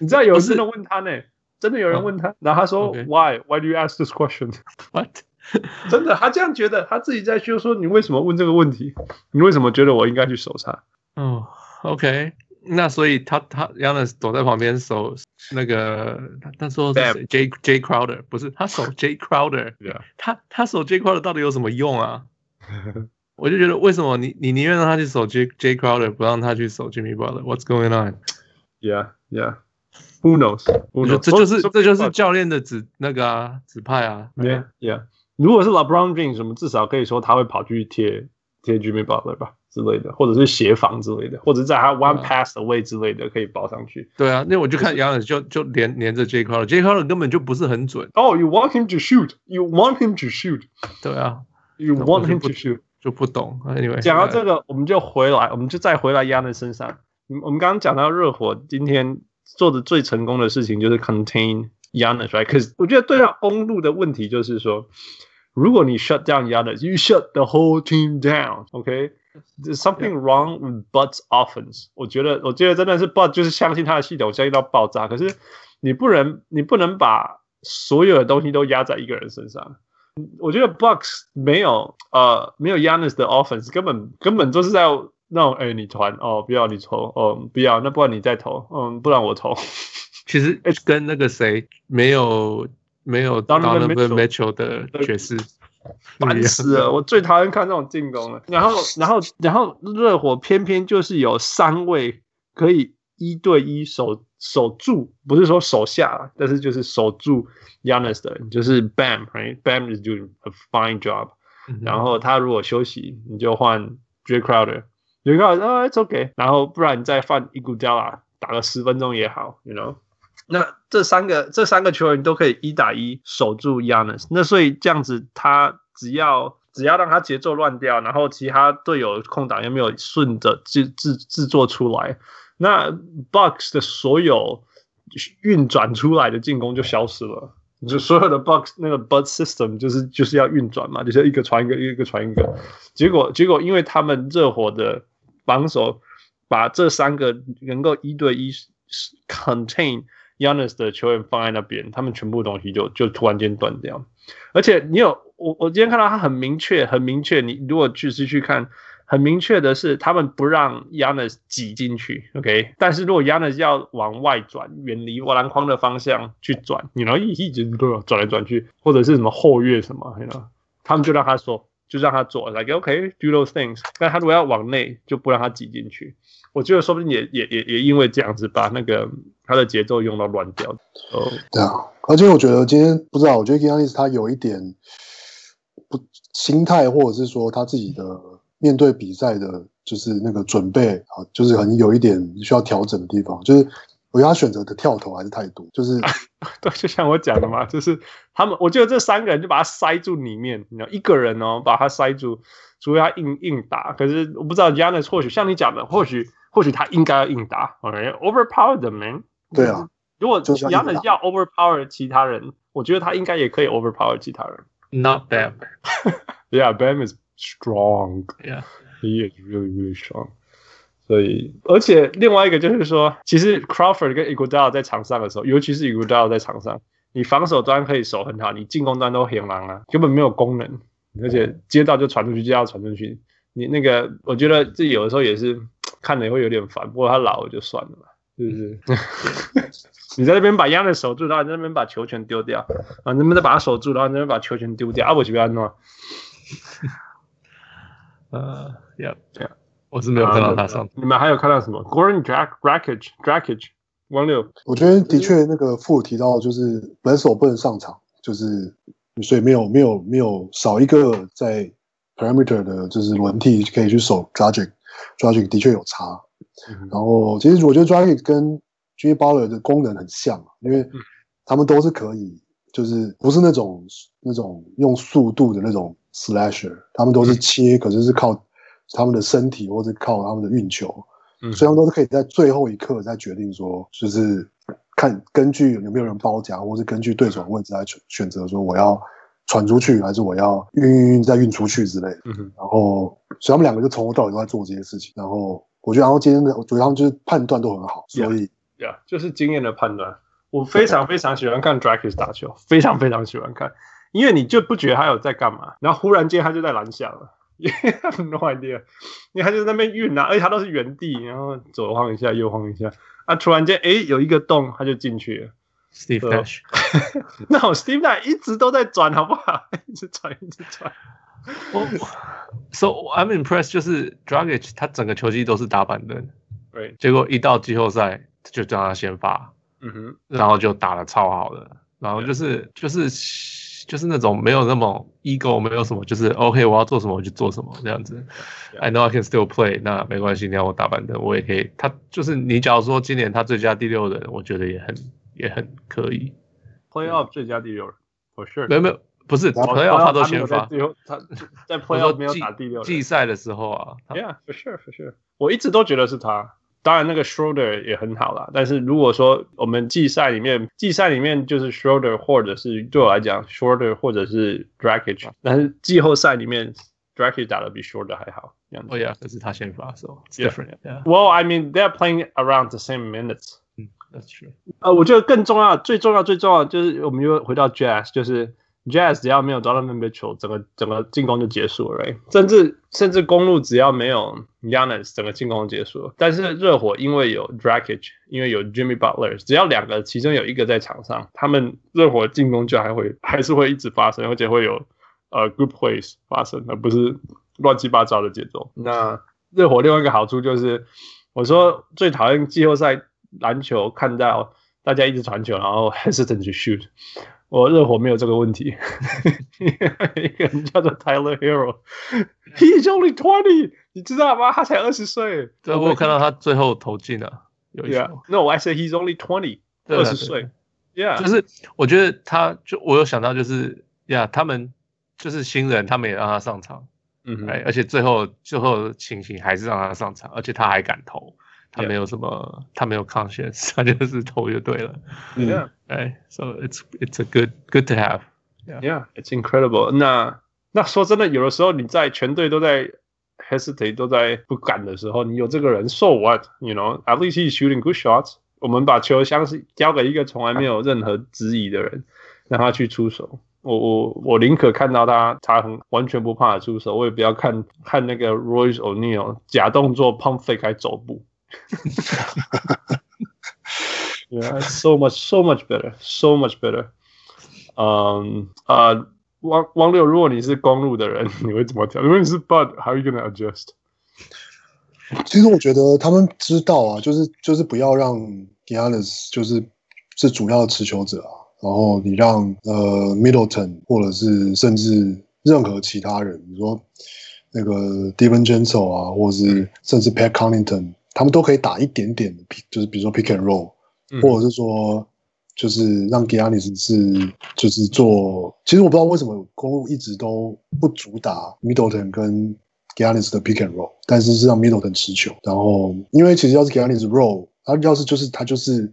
你知道有人真的问他呢，真的有人问他，然后他说，Why？Why do you ask this question？What？真的，他这样觉得，他自己在就说，你为什么问这个问题？你为什么觉得我应该去守他？哦，OK。那所以他他 Giannis 躲在旁边守那个，他他说是 J J Crowder 不是他守 J Crowder，他他守 J Crowder 到底有什么用啊？我就觉得为什么你你宁愿让他去守 J J Crowder，不让他去守 Jimmy Butler？What's going on？Yeah yeah。Who knows？我觉得这就是这就是教练的指那个啊指派啊。Yeah yeah。如果是 LeBron James 什么，至少可以说他会跑去贴贴 Jimmy Butler 吧。之类的，或者是协防之类的，或者在他 one pass away 之类的，可以包上去。对啊，那我就看杨子就就连连着 J Crowder，J Crowder 根本就不是很准。哦，you want him to shoot，you want him to shoot。对啊，you want him to shoot，就不懂。Anyway，讲到这个，我们就回来，我们就再回来杨子身上。我们刚刚讲到热火今天做的最成功的事情就是 contain Giannis，right？可是我觉得对上公路的问题就是说，如果你 shut down Giannis，you shut the whole team down，OK？There's something wrong with Bud's offense。我觉得，我觉得真的是 Bud 就是相信他的系统，相信到爆炸。可是你不能，你不能把所有的东西都压在一个人身上。我觉得 Bucks 没有呃没有 Giannis 的 offense，根本根本就是在那种哎，你传哦，不要你投哦，不要，那不然你再投，嗯，不然我投。其实跟那个谁没有没有 Donovan Mitchell 的爵士。烦死了！我最讨厌看这种进攻了。然后，然后，然后，热火偏偏就是有三位可以一对一守守住，不是说守下，但是就是守住 Giannis 的人，就是 Bam，right？Bam is doing a fine job。然后他如果休息，你就换 Jay Crowder。Jay Crowder 啊，it's okay。然后不然你再换 Iguodala 打个十分钟也好，you know。那这三个这三个球员都可以一打一守住 Giannis，那所以这样子他只要只要让他节奏乱掉，然后其他队友空档又没有顺着制制制作出来，那 Bucks 的所有运转出来的进攻就消失了，就所有的 box 那个 Bud system 就是就是要运转嘛，就是一个传一个，一个传一个，结果结果因为他们热火的防守把这三个能够一对一。contain Yanis 的球员放在那边，他们全部东西就就突然间断掉。而且你有我我今天看到他很明确，很明确。你如果去是去看，很明确的是他们不让 Yanis 挤进去，OK。但是如果 Yanis 要往外转，远离篮筐的方向去转，你能一一直都要转来转去，或者是什么后跃什么，你知道，他们就让他说，就让他做，like OK do those things。但他如果要往内，就不让他挤进去。我觉得说不定也也也也因为这样子，把那个他的节奏用到乱掉。哦，对啊，而且我觉得今天不知道，我觉得 Giannis 他有一点不心态，或者是说他自己的面对比赛的，就是那个准备啊，就是很有一点需要调整的地方。就是我觉得他选择的跳投还是太多，就是对，就像我讲的嘛，就是他们，我觉得这三个人就把他塞住里面，你知道，一个人哦把他塞住，除非他硬硬打。可是我不知道 Giannis 或许像你讲的，或许。或许他应该要硬打，OK，overpower the man。对啊，如果 Giannis 要 overpower 其他人，我觉得他应该也可以 overpower 其他人。Not Bam. Yeah, Bam is strong. Yeah, he is really, really strong. 所以，而且另外一个就是说，其实 Crawford 跟 Iguodala 在场上的时候，尤其是 Iguodala 在场上，你防守端可以守很好，你进攻端都很狼啊，根本没有功能，而且接到就传出去，接到传出去，你那个，我觉得这有的时候也是。看了也会有点烦，不过他老了就算了嘛，是不是？你在那边把 Giannis 守住，然后你在那边把球权丢掉啊，能不能把他守住，然后那边把球权丢掉啊？我这边弄。呃，Yeah，这样，我是没有看到他上。Uh, 你们还有看到什么？Goran Dragic，Dragic，王六。我觉得的确，那个副提到就是本手不能上场，就是所以没有没有没有少一个在 parameter 的，就是轮替可以去守 Dragic。Dragic 的确有差，然后其实我觉得 Dragic 跟 Jimmy Butler 的功能很像，因为他们都是可以，就是不是那种那种用速度的那种 slasher，他们都是切，可是是靠他们的身体或者靠他们的运球，所以他们都是可以在最后一刻再决定说，就是看根据有没有人包夹，或是根据对手的位置来选择说我要。传出去还是我要运运运再运出去之类的，嗯、然后所以他们两个就从头到尾都在做这些事情。然后我觉得，然后今天的我觉得他们就是判断都很好，所以呀，yeah, yeah, 就是经验的判断。我非常非常喜欢看 Dragic 打球，非常非常喜欢看，因为你就不觉得他有在干嘛，然后忽然间他就在篮下了，no idea，因为他就在那边运啊，而且他都是原地，然后左晃一下右晃一下，啊，突然间哎有一个洞他就进去了。Steve Nash，那我 Steve Nash 一直都在转，好不好？一直转，一直转。我，So I'm impressed，就是 Dragic 他整个球季都是打板凳，对，结果一到季后赛就让他先发，嗯哼，然后就打的超好的，然后就是就是就是那种没有那么 ego，没有什么，就是 OK，我要做什么我就做什么这样子。I know I can still play，那没关系，你要我打板凳我也可以。他就是你，假如说今年他最佳第六人，我觉得也很。也很可以，Playoff 最佳第六人，For sure。没有没有，不是 Playoff 他都先发，最后他在 Playoff 没有打第六。季赛的时候啊，Yeah，For sure，For sure。我一直都觉得是他，当然那个 Schroeder 也很好啦。但是如果说我们季赛里面，季赛里面就是 Schroeder 或者是对我来讲 Schroeder 或者是 Dragic，但是季后赛里面 Dragic 打的比 Schroeder 还好。哦呀，可是他先发，So different。Well, I mean, they're playing around the same minutes. That's true. 呃，我觉得更重要、最重要、最重要就是，我们又回到 Jazz，就是 Jazz 只要没有 Donovan Mitchell，整个整个进攻就结束了，right? 甚至甚至公路只要没有 Giannis，整个进攻就结束了。但是热火因为有 Dragic，因为有 Jimmy Butler，只要两个其中有一个在场上，他们热火进攻就还会 还是会一直发生，而且会有呃 good plays 发生，而不是乱七八糟的节奏。那热火另外一个好处就是，我说最讨厌季后赛。篮球看到大家一直传球，然后 hesitant to shoot。我热火没有这个问题，一个人叫做 Tyler Hero，He's only twenty，你知道吗？他才二十岁。对，我有看到他最后投进了，有一球。No，I said he's only twenty，二十岁。Yeah，就是我觉得他就我有想到就是呀，yeah, 他们就是新人，他们也让他上场，嗯哼，而且最后最后情形还是让他上场，而且他还敢投。他没有什么，Yeah. 他没有 conscience，他就是投就对了。Yeah，哎，so it's it's a good good to have。Yeah，it's incredible。那那说真的，有的时候你在全队都在 hesitate，都在不敢的时候，你有这个人，so what？You know，at least he's shooting good shots。 我们把球箱是交给一个从来没有任何质疑的人，让他去出手。我我我宁可看到他他很完全不怕的出手，我也不要看看那个 Royce O'Neal 假动作 pump fake 还走步。 yeah, so much so much better, so much better. 嗯啊，汪汪六，如果你是公鹿的人，你会怎么调？如果你是 Bud，how are you gonna adjust？其实我觉得他们知道啊，就是就是不要让 Giannis 就是是主要的持球者啊，然后你让呃 Middleton 或者是甚至任何其他人，比如说那个 DiVincenzo 啊，或者是甚至 Pat Connaughton， 他们都可以打一点点的 pick，就是比如说 pick and roll，、嗯、或者是说。就是让 Giannis 是就是做，其实我不知道为什么公路一直都不主打 Middleton 跟 Giannis 的 pick and roll，但是是让 Middleton 持球。然后因为其实要是 Giannis roll，他要是就是他就是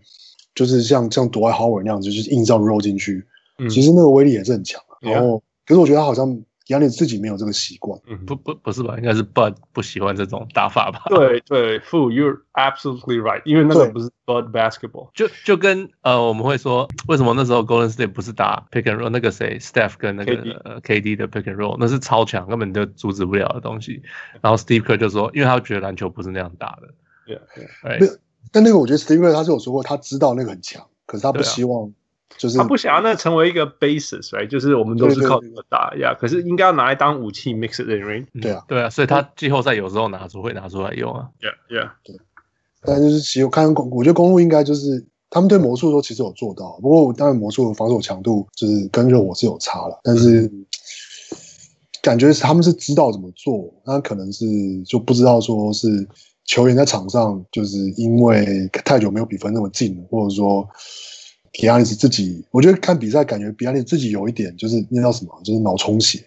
就是像像 dwight Howard 那样子，就是硬上 roll 进去，嗯、其实那个威力也是很强。然后、嗯、可是我觉得他好像。Giannis 自己没有这个习惯，嗯，不不不是吧？应该是 Bud 不喜欢这种打法吧？对对，Fu you're absolutely right，因为那个不是 Bud basketball，就就跟呃，我们会说为什么那时候 Golden State 不是打 pick and roll，那个谁 Steph 跟那个 KD,、呃、KD 的 pick and roll，那是超强，根本就阻止不了的东西。然后 Steve Kerr 就说，因为他觉得篮球不是那样打的。对对，没有。但那个我觉得 Steve Kerr 他是有说过，他知道那个很强，可是他不希望。就是他不想要那成为一个 basis，right？就是我们都是靠这个打呀。可是应该要拿来当武器，mix it in，right？对啊，对啊，所以他季后赛有时候拿出会拿出来用啊。Yeah，yeah，对。但就是其实我看公，我觉得公路应该就是他们对魔术的时候其实有做到，不过当然魔术的防守强度就是跟热火是有差了，但是感觉他们是知道怎么做，那可能是就不知道说是球员在场上就是因为太久没有比分那么近，或者说。比亚尼斯自己，我觉得看比赛感觉比亚尼斯自己有一点就是那叫什么，就是脑充血。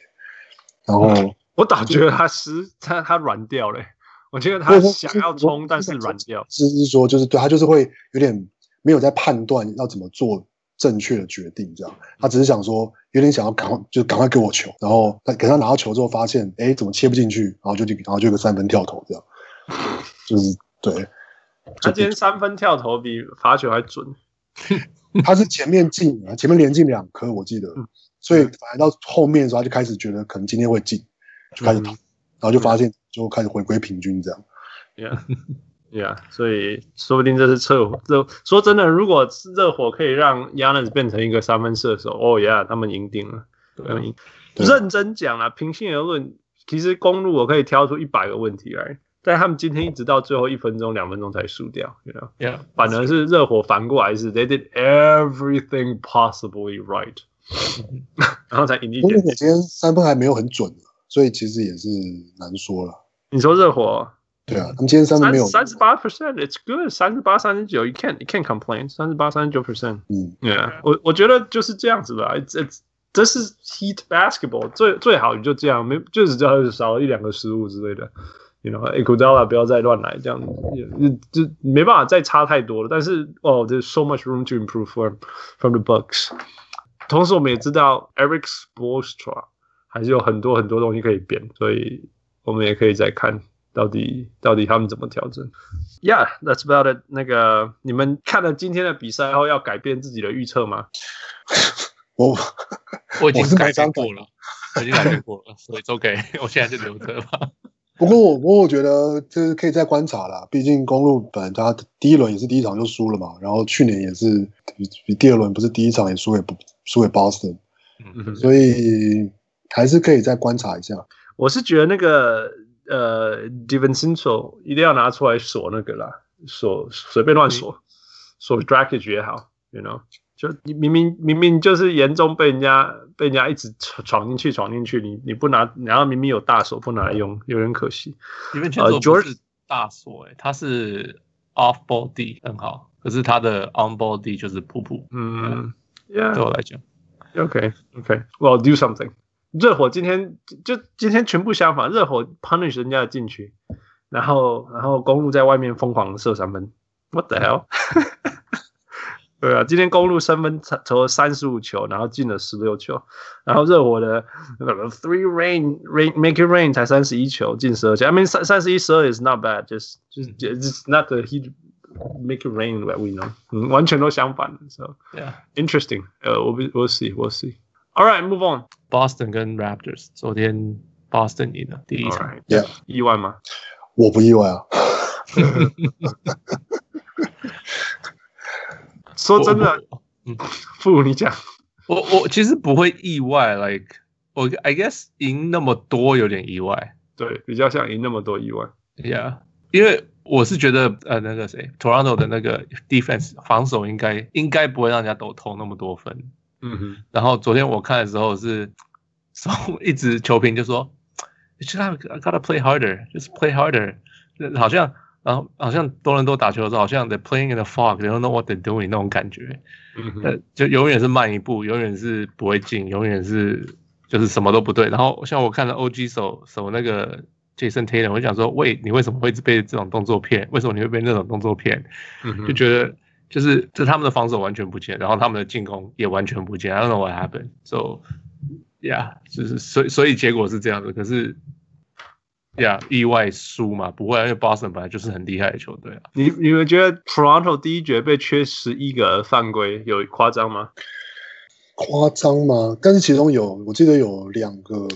然后、嗯、我倒觉得他是他他软掉了，我觉得他想要冲，但是软掉。就是说，就是对他就是会有点没有在判断要怎么做正确的决定，这样。他只是想说，有点想要赶快就赶快给我球，然后他给他拿到球之后发现，哎，怎么切不进去，然后就就然后就有个三分跳投这样。就是对，他今天三分跳投比罚球还准。他是前面进啊，前面连进两颗，我记得，所以反而到后面的时候，他就开始觉得可能今天会进，就开始投，然后就发现就开始回归平均这样。Yeah，Yeah，所以说不定这是热火。说真的，如果热火可以让 Giannis 变成一个三分射手，哦呀，他们赢定了。对，认真讲啊，平心而论，其实公路我可以挑出一百个问题来。但他们今天一直到最后一分钟、两分钟才输掉，you know? 反而是热火反过来是 they did everything possibly right，然后才赢一点。因为今天三分还没有很准，所以其实也是难说了。你说热火？对啊，他们今天三分没有三十八 percent，it's good，三十八、三十九，you can't you can't complain，三十八、三十九 percent。嗯，yeah，我我觉得就是这样子吧，it's it's 这是 heat basketball，最最好你就这样，没就只要少了一两个失误之类的。You know, Iguodala 不要再乱来，这样就就没办法再差太多了。但是哦、oh,，there's so much room to improve from from the Bucks。同时，我们也知道 Eric Spoelstra 还是有很多很多东西可以变，所以我们也可以再看到底到底他们怎么调整。Yeah, that's about it。那个你们看了今天的比赛后，要改变自己的预测吗？我我已经改变过了，我已经改变过了，所以 OK，我现在就留着吧。不过我不过我觉得这是可以再观察啦，毕竟公路本来他第一轮也是第一场就输了嘛，然后去年也是比比第二轮不是第一场也输给输给 Boston，嗯，所以还是可以再观察一下。我是觉得那个呃 DiVincenzo 一定要拿出来锁那个啦，锁随便乱锁，锁 Dragic 也好，you know。就你明明明明就是严重被人家被人家一直闯闯进去闯进去，你你不拿，然后明明有大锁不拿来用，有点可惜。因为呃，George 大锁哎，他是 off ball D 很好，可是他的 on ball D 就是噗噗。嗯，Yeah，对我来讲，OK OK，Well do something。热火今天就今天全部相反，热火 punish 人家的禁区，然后然后公路在外面疯狂射三分，What the hell？对啊，今天公鹿三分投了三十五球，然后进了十六球，然后热火的 three rain rain make it rain 才三十一球进十二球，I mean 三三十一十二 is not bad，just just just not the heat make it rain that we know，嗯，完全都相反的，so Yeah. interesting，呃，我 we'll see we'll see。All right, move on. Boston 跟 Raptors 昨天 Boston 赢了第一 All 场 right， Yeah，意外吗？我不意外啊。 说真的，不如你讲。我我其实不会意外，like 我 I guess 赢那么多有点意外对，比较像赢那么多意外。，Yeah，因为我是觉得呃那个谁 Toronto 的那个 defense 防守应该应该不会让人家都投那么多分。嗯哼，然后昨天我看的时候是，so, 一直球评就说，You should have gotta play harder, just play harder。好像然后好像多伦多打球的时候，好像 they're playing in the fog, they don't know what they're doing 那种感觉。呃，就永远是慢一步，永远是不会进，永远是就是什么都不对。然后像我看了 OG 手手那个 Jason Taylor，我就想说，喂，你为什么会被这种动作骗？为什么你会被那种动作骗？嗯就觉得就是就他们的防守完全不见，然后他们的进攻也完全不见。I don't know what happened. So yeah，就是所以所以结果是这样的。可是，yeah，意外输嘛，不会啊，因为 Boston 本来就是很厉害的球队啊。你你们觉得 Toronto 第一节被缺十一个犯规有夸张吗？夸张吗？但是其中有，我记得有两个，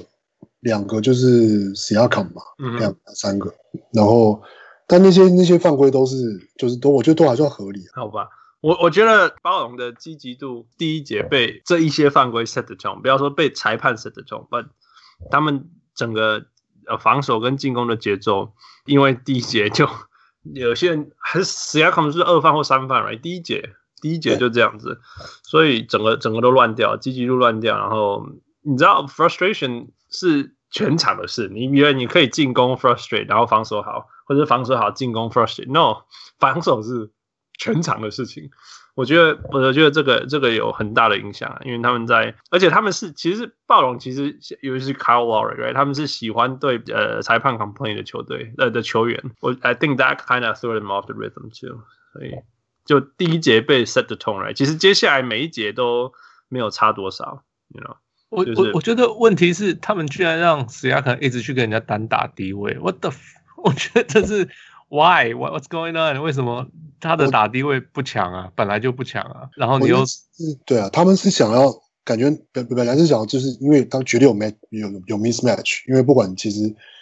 两个就是 Siakam 嘛，嗯两三个，然后但那些那些犯规都是就是都我觉得都还算合理啊。好吧，我我觉得包容的积极度，第一节被这一些犯规 set the tone，不要说被裁判 set the tone，但他们整个呃防守跟进攻的节奏，因为第一节就有些人还是 s i a k 是二犯或三犯，right？第一节第一节就这样子，所以整个整个都乱掉，积极度乱掉，然后你知道 frustration 是全场的事，你以为你可以进攻 frustrate，然后防守好，或者防守好进攻 frustrate，no，防守是全场的事情。我觉得，我觉得这个这个有很大的影响，因为他们在，而且他们是其实暴龙，其实尤其是 Kyle Lowry，right，他们是喜欢对呃裁判 complain 的球队呃的球员。我 I think that kind of threw them off the rhythm too，所以就第一节被 set the tone，right，其实接下来每一节都没有差多少，you know。我我我觉得问题是，他们居然让史亚肯一直去跟人家单打低位，What the？我觉得这是 Why？What What's going on？为什么他的打低位不强啊？本来就不强啊，然后你又是对啊，他们是想要感觉本本来是想，就是因为当绝对有 match 有有 mismatch，因为不管其实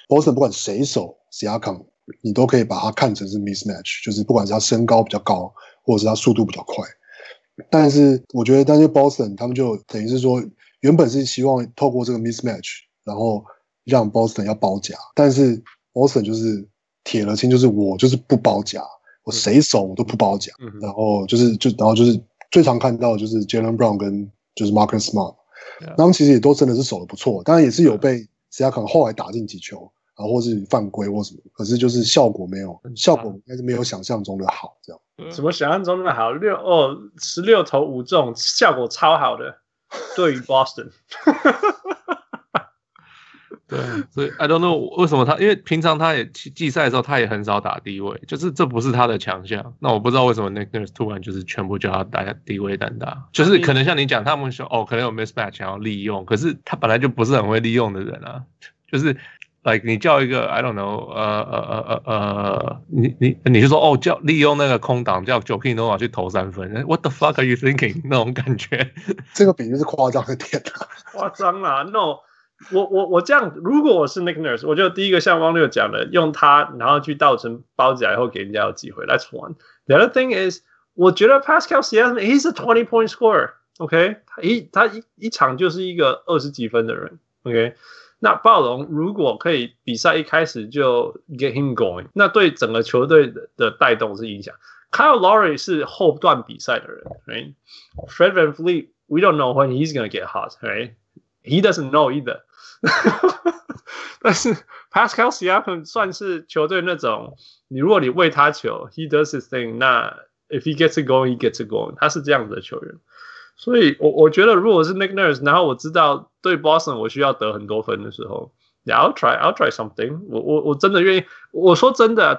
Boston 不管谁守 Siakam，你都可以把它看成是 mismatch，就是不管是他身高比较高，或者是他速度比较快。但是我觉得，但是 Boston 他们就等于是说，原本是希望透过这个 mismatch，然后让 Boston 要包夹，但是 Boston 就是铁了心，就是我就是不包夹，我谁守我都不包夹，嗯然后就是就然后就是最常看到的就是 Jalen Brown 跟就是 Marcus Smart，他们其实也都真的是守的不错，当然也是有被 Siakam 后来打进几球，然后或是犯规或什么，可是就是效果没有，效果应该是没有想象中的好，这样。怎么想象中的好？六哦，十六投五中，效果超好的。对于 Boston，对，所以 I don't know 为什么他，因为平常他也季季赛的时候他也很少打低位，就是这不是他的强项。那我不知道为什么 Nick Nurse 突然就是全部叫他打低位单打，就是可能像你讲，他们说哦，可能有 mismatch 想要利用，可是他本来就不是很会利用的人啊，就是。like 你叫一个 I don't know，呃呃呃呃呃，你你你就说哦，叫利用那个空档叫 Joakim Noah 去投三分，What the fuck are you thinking？那种感觉，这个比喻是夸张的点啊。夸张啦！No，我我我这样，如果我是 Nick Nurse，我就第一个像汪六讲的，用他然后去倒成包起来以后给人家有机会。That's one. The other thing is，我觉得 Pascal Siakam，he's a twenty point scorer。OK，他一他一一场就是一个二十几分的人。OK。那暴龙如果可以比赛一开始就 get him going，那对整个球队的的带动是影响。Kyle Lowry 是后段比赛的人，right？Fred VanVleet，we don't know when he's gonna get He doesn't know either 但是 Pascal Siakam 算是球队那种，你如果你喂他球，he does his thing，那 if he gets it going，he gets it going，他是这样子的球员。所以我，我觉得，如果是 Nick Nurse，然后我知道对 Boston 我需要得很多分的时候，Yeah，I'll try，I'll try something 我。我我真的愿意。我说真的，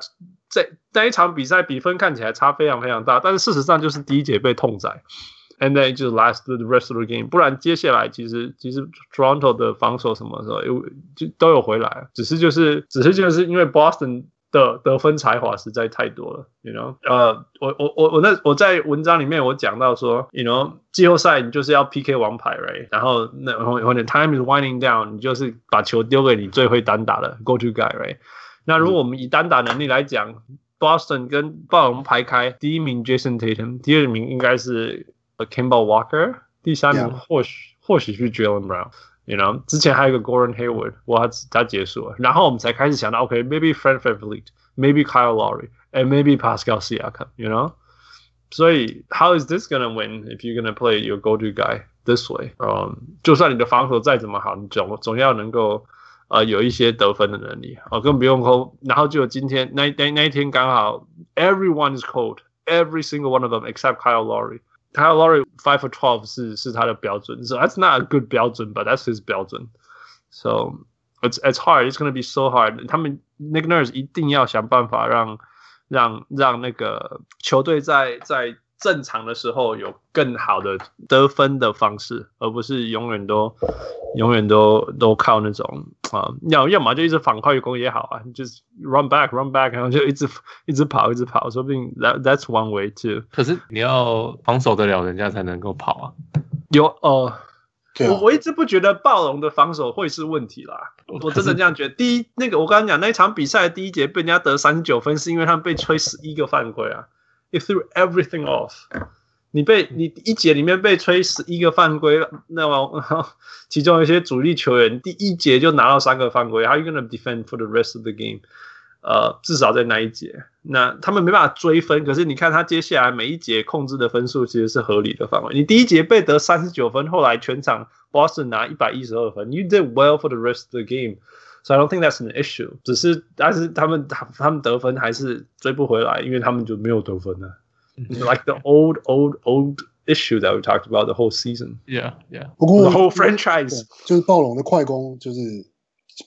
在那一场比赛比分看起来差非常非常大，但是事实上就是第一节被痛宰，and then 就 last the rest of the game。不然接下来其实其实 Toronto 的防守什么时候就都有回来，只是就是只是就是因为 Boston 的得分才华实在太多了，you know，呃，我我我我那我在文章里面我讲到说，you know，季后赛你就是要 PK 王牌，right？然后那然后或者 time is winding down，你就是把球丢给你最会单打的 go to guy，right？那如果我们以单打能力来讲，Boston 跟暴龙排开，第一名 Jason Tatum，第二名应该是 Kemba Walker，第三名或许 Yeah. 或许是 Jaylen Brown。You know，之前还有一个 Gordon Hayward，哇，他结束了，然后我们才开始想到，OK，maybe、okay, Fred VanVleet，maybe Kyle Lowry，and maybe Pascal Siakam，you know，所以 how is this gonna win if you're gonna play your go-to guy this way？嗯、um,，就算你的防守再怎么好，你总总要能够呃有一些得分的能力，哦，更不用说，然后就今天那那那一天刚好，everyone is cold，every single one of them except Kyle Lowry。 Kyle Lowry five for twelve 是是他的标准，so that's not a good 标准，but that's his 标准。So it's it's hard, it's gonna be so hard。他们 Nick Nurse 一定要想办法让让让那个球队在在 正常的时候有更好的得分的方式，而不是永远都永远都都靠那种啊，要要么就一直反快攻也好啊，就是 run back run back，然后就一直一直跑一直跑，说不定 that that's one way too。可是你要防守得了人家才能够跑啊。有哦，呃、我我一直不觉得暴龙的防守会是问题啦，我真的这样觉得。第一，那个我刚刚讲那一场比赛的第一节被人家得三十九分，是因为他们被吹十一个犯规啊。it threw everything off。你被你一节里面被吹十一个犯规，那么 其中一些主力球员第一节就拿到三个犯规，How you gonna defend for the rest of the game？呃，至少在那一节，那他们没办法追分。可是你看他接下来每一节控制的分数其实是合理的范围。你第一节被得三十九分，后来全场 Boston 拿一百一十二分，You did well for the rest of the game。So I don't think that's an issue。只是，但是他们他们得分还是追不回来，因为他们就没有得分了。Like the old, old, old issue that we talked about the whole season. Yeah, yeah. 不过 the whole franchise 就是暴龙的快攻，就是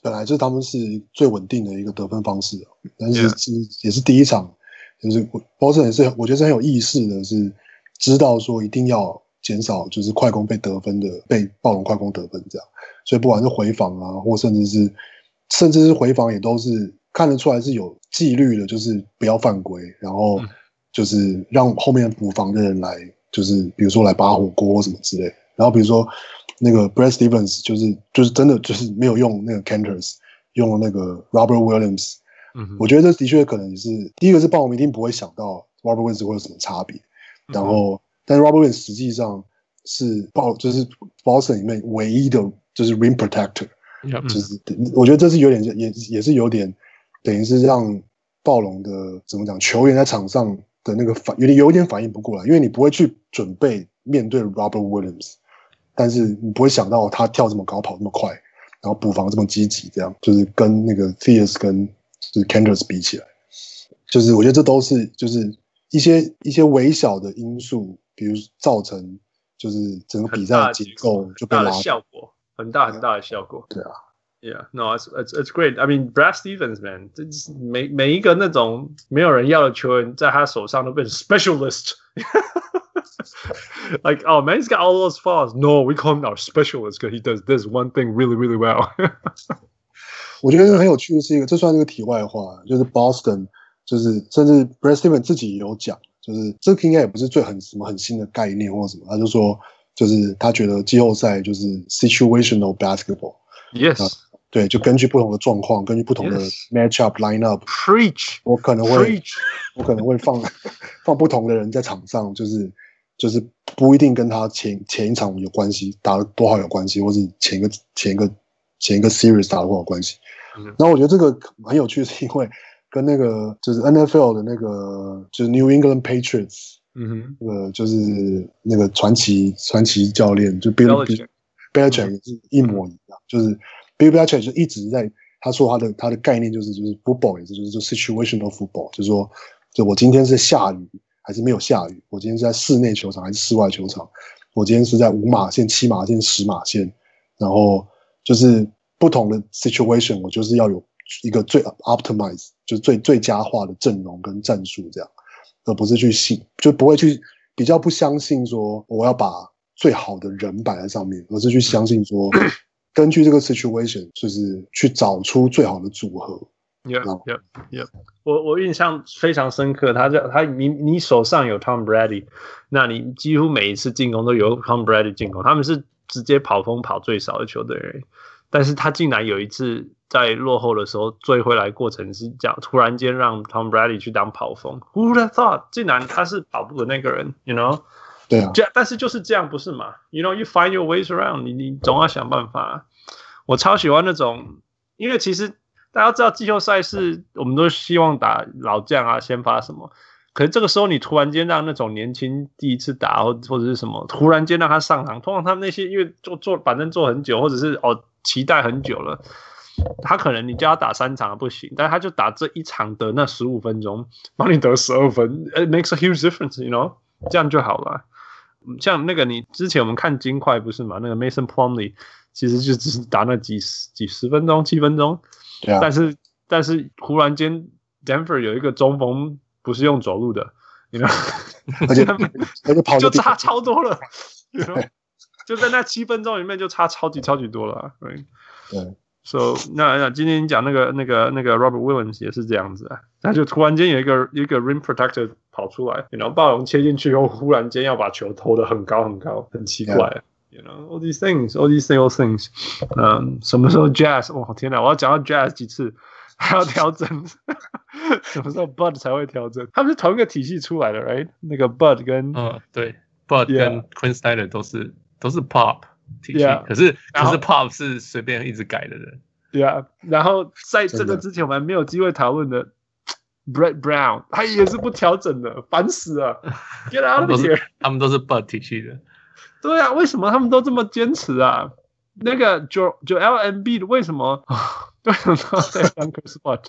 本来就是他们是最稳定的一个得分方式。但是是也是第一场，就是 Boston 也是我觉得是很有意识的，是知道说一定要减少就是快攻被得分的，被暴龙快攻得分这样。所以不管是回防啊，或甚至是。甚至是回防也都是看得出来是有纪律的，就是不要犯规，然后就是让后面补防的人来，就是比如说来拔火锅什么之类。然后比如说那个 Brad Stevens 就是就是真的就是没有用那个 Canters，用了那个 Robert Williams。嗯，我觉得这的确可能也是第一个是暴龙一定不会想到 Robert Williams 会有什么差别。然后，但是 Robert Williams 实际上是暴就是 Boston 里面唯一的就是 Rim Protector。就是，我觉得这是有点，也也是有点，等于是让暴龙的怎么讲，球员在场上的那个反，有点有点反应不过来，因为你不会去准备面对 Robert Williams，但是你不会想到他跳这么高，跑这么快，然后补防这么积极，这样。就是跟那个 Theus 跟就是 Canters 比起来，就是我觉得这都是就是一些一些微小的因素，比如造成就是整个比赛的结构就被拉效果。很大很大的效果。对啊，Yeah, no, it's it's it's great. I mean, Brad Stevens, man，这每每一个那种没有人要的球员，在他手上都变成 specialist。 like, oh man, he's got all those flaws. No, we call him our specialist because he does this one thing really, really well. 我觉得很有趣的是一个，这算是个题外话，就是 Boston，就是甚至 Brad Stevens 自己也有讲，就是这个应该也不是最很什么很新的概念或什么，他就说。 就是他觉得季后赛就是 situational basketball，yes，对，就根据不同的状况，根据不同的 matchup lineup，preach，我可能会，我可能会放 放不同的人在场上，就是就是不一定跟他前前一场有关系，打得多好有关系，或是前一个前一个前一个 series 打得多好有关系。然后我觉得这个很有趣，是因为跟那个就是 NFL 的那个就是 New England Patriots。嗯哼，呃，就是那个传奇传奇教练，就 Bill Belichick 也是一模一样，就是 Bill Belichick 就一直在他说他的他的概念就是就是 football 也是就是就 situational football，就是说，就我今天是下雨还是没有下雨，我今天是在室内球场还是室外球场，我今天是在五码线、七码线、十码线，然后就是不同的 situation，我就是要有一个最 optimize，就是最最佳化的阵容跟战术这样。而不是去信，就不会去比较不相信说我要把最好的人摆在上面，而是去相信说，根据这个 situation，就是去找出最好的组合，Yeah, yeah, yeah. 我我印象非常深刻，他在他你你手上有 Tom Brady，那你几乎每一次进攻都有 Tom Brady 进攻，他们是直接跑风跑最少的球队，但是他竟然有一次在落后的时候追回来过程是这样，突然间让 Tom Brady 去当跑锋，Who thought？竟然他是跑步的那个人，You know？对啊，这但是就是这样不是吗？You know，you find your ways around，你你总要想办法。我超喜欢那种，因为其实。大家知道季后赛是我们都希望打老将啊，先发什么？可是这个时候你突然间让那种年轻第一次打或或者是什么，突然间让他上场，通常他们那些因为做做反正做很久，或者是哦期待很久了，他可能你叫他打三场不行，但他就打这一场的那十五分钟，帮你得十二分，it makes a huge difference，you know，这样就好了。像那个你之前我们看金块不是嘛？那个 Mason Plumley 其实就只是打那几十几十分钟，七分钟。但是但是忽然间，Denver 有一个中锋不是用走路的，你知道，而且 而且跑就差超多了，you know? 就在那七分钟里面就差超级超级多了，对。对，So 那那今天讲那个那个那个 Robert Williams 也是这样子啊，他就突然间有一个一个 Rim Protector 跑出来，然后暴龙切进去后，忽然间要把球投得很高很高，很奇怪。Yeah. You know all these things, all these little things. 嗯，什么时候 Jazz？哇，天哪！我要讲到 Jazz 几次，还要调整。什么时候 Bud 才会调整？他们是同一个体系出来的，right？那个 Bud 跟嗯，对，Bud 跟 Quin Snyder 都是都是 pop T 恤，可是可是 Pop 是随便一直改的人。对啊，然后在这个之前我们还没有机会讨论的 Brett Brown，他也是不调整的，烦死了。Get out of here！他们都是 Bud T 恤的。对啊，为什么他们都这么坚持啊？那个 Jo Joel Embiid 的为什么？为什么在 Dunker Spot？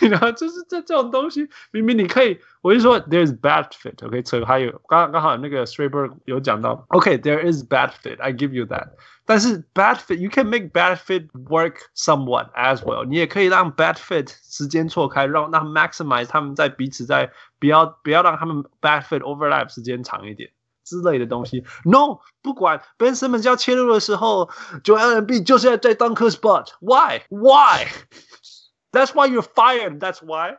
你知道，就是这这种东西，明明你可以，我就说 There's bad fit，OK？这还有刚刚好那个 Straber 有讲到，OK？There is bad fit，I give you that。但是 bad fit，you can make bad fit work somewhat as well。你也可以让 bad fit 时间错开，让让 maximize 他们在彼此在不要不要让他们 bad fit overlap 时间长一点。 之类的东西，No，不管 Ben Simmons 要切入的时候，Joel Embiid 就是要在 Dunker Spot，Why？Why？That's why you're fired. That's why.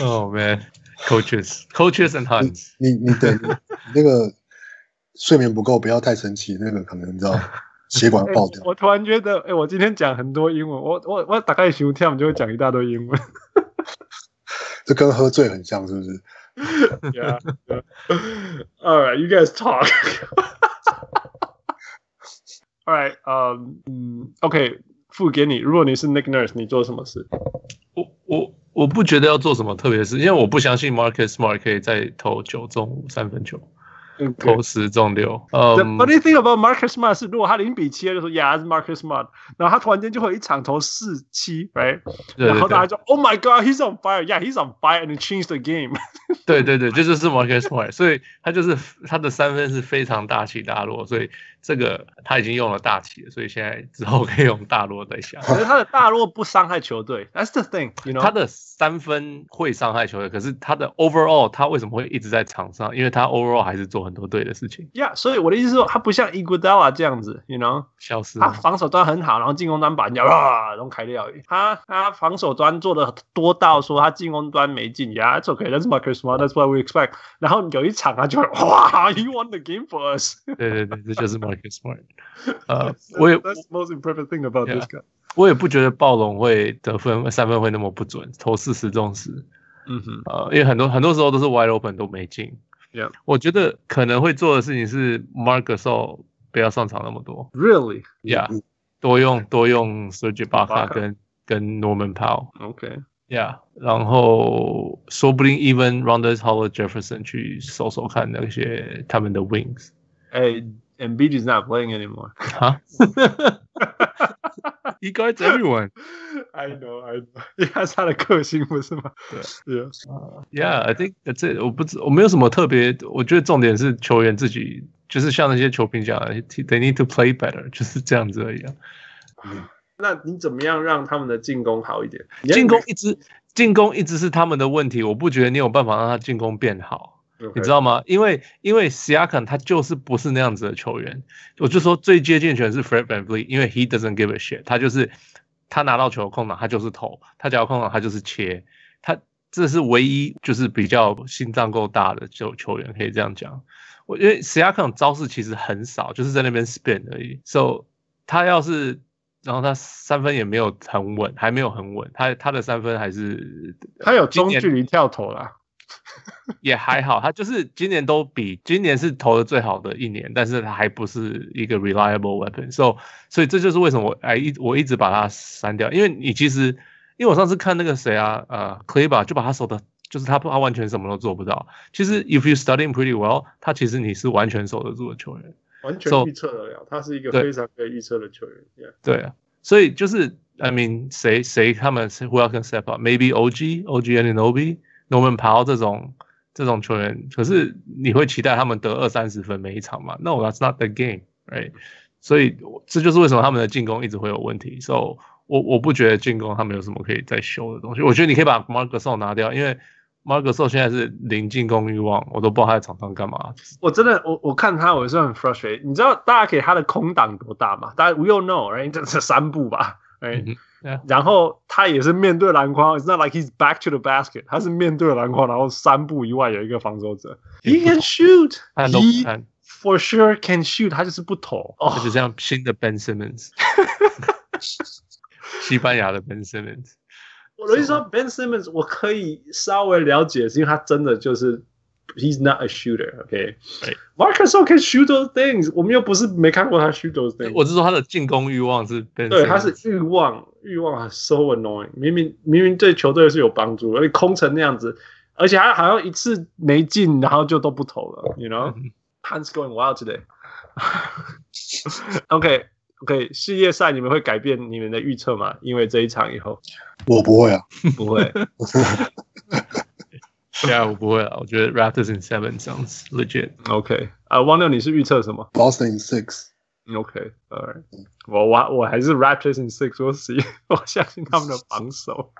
oh man, coaches, coaches and Hans，你你对那个睡眠不够，不要太生气，那个可能你知道血管爆掉。我突然觉得，哎，我今天讲很多英文，我我我大概休天我们就会讲一大堆英文。这跟喝醉很像，是不是？yeah, yeah. All right, you guys talk. All right, um, OK，付给你。如果你是 Nick Nurse，你做什么事？我我我不觉得要做什么特别的事，因为我不相信 Marcus Smart 可以再投九中五三分球。 投十中六。呃，But the thing about Marcus Smart 是，如果他零比七，就说 Yeah, it's Marcus Smart。然后他突然间就会一场投四七，right？然后大家就 Oh my God, he's on fire! Yeah, he's on fire, and change the game。对对对，这就是 Marcus Smart。所以他就是他的三分是非常大起大落，所以这个他已经用了大起了，所以现在之后可以用大落再下。可是他的大落不伤害球队，That's the thing，you know？他的三分会伤害球队，可是他的 overall 他为什么会一直在场上？因为他 overall 还是做很多对的事情。Yeah，所以我的意思是说，他不像 Iguodala 这样子，you know，消失。他防守端很好，然后进攻端把人家啊都开掉。他他防守端做的多到说他进攻端没进，Yeah，it's okay，that's Marcus Smart，that's what we expect。然后有一场他就会哇，he won the game for us。对对对，这就是 Marcus Smart。呃，我也 That's most impressive thing about this guy。我也不觉得暴龙会得分三分会那么不准，投四十中十。嗯哼，呃，因为很多很多时候都是 wide open 都没进。Yeah，我觉得可能会做的事情是 Mark Gasol 不要上场那么多。Really？Yeah，多用多用 Serge Ibaka 跟跟 Norman Powell。OK，Yeah，然后说不定 even Rondae Hollis-Jefferson 去搜搜看那些他们的 wings。哎。Embiid is not playing anymore. Huh? He guards everyone. I know, I know. 因为他是他的个性，不是吗？对，Yeah. Yeah, I think that's it. 我不知我没有什么特别，我觉得重点是球员自己，就是像那些球评讲的，they need to play better，就是这样子而已啊。嗯，那你怎么样让他们的进攻好一点？进攻一直进攻一直是他们的问题，我不觉得你有办法让他进攻变好。你知道吗？因为因为 Siakam 他就是不是那样子的球员，我就说最接近的球员是 Fred VanVleet，因为 he doesn't give a shit，他就是他拿到球空档，他就是投；他只要空档，他就是切。他这是唯一就是比较心脏够大的球球员，可以这样讲。我因为 Siakam 招式其实很少，就是在那边 spin 而已。So 他要是，然后他三分也没有很稳，还没有很稳。他他的三分还是他有中距离跳投啦，也还好。他就是今年都比今年是投的最好的一年，但是他还不是一个 reliable weapon。So 所以这就是为什么我哎一我一直把它删掉，因为你其实因为我上次看那个谁啊呃 c l e b a 就把他守的。就是他，他完全什么都做不到。其实，if you studying pretty well，他其实你是完全守得住的球员，完全预测得了。So, 他是一个非常可以预测的球员。Yeah. 对啊，所以就是，I mean，谁谁他们是 who else can step up？Maybe OG、OG Anunoby、Norman Powell 这种这种球员。可是你会期待他们得二三十分每一场吗？No，that's not the game，right？所以这就是为什么他们的进攻一直会有问题。So，我我不觉得进攻他们有什么可以再修的东西。我觉得你可以把 Marc Gasol 拿掉，因为 Marc Gasol 现在是零进攻欲望，我都不知道他在场上干嘛。我真的，我我看他，我是很 frustrated。你知道大家给他的空档多大吗？大家 we all know，right？这是三步吧，right？、Mm -hmm. yeah. 然后他也是面对篮筐，It's not like he's back to the basket，他是面对篮筐，然后三步以外有一个防守者。He can shoot，he for sure can shoot，他就是不投。哦，就像新的 Ben Simmons，西班牙的 Ben Simmons。我的意思说，Ben Simmons 我可以稍微了解，是因为他真的就是 he's not a shooter，OK？Marc Gasol can shoot those things，我们又不是没看过他 shoot those things。我是说他的进攻欲望是 Ben，对，他是欲望，欲望 so annoying。明明明明对球队是有帮助，而且空成那样子，而且还好像一次没进，然后就都不投了，you know？Hands going wild today。 OK。OK，系列赛你们会改变你们的预测吗？因为这一场以后，我不会啊，不会。 对啊，我不会啊。我觉得 Raptors in seven sounds legit。OK，啊，汪六，你是预测什么？Boston in six。OK，All right。我我我还是 Raptors in six。我是我相信他们的防守。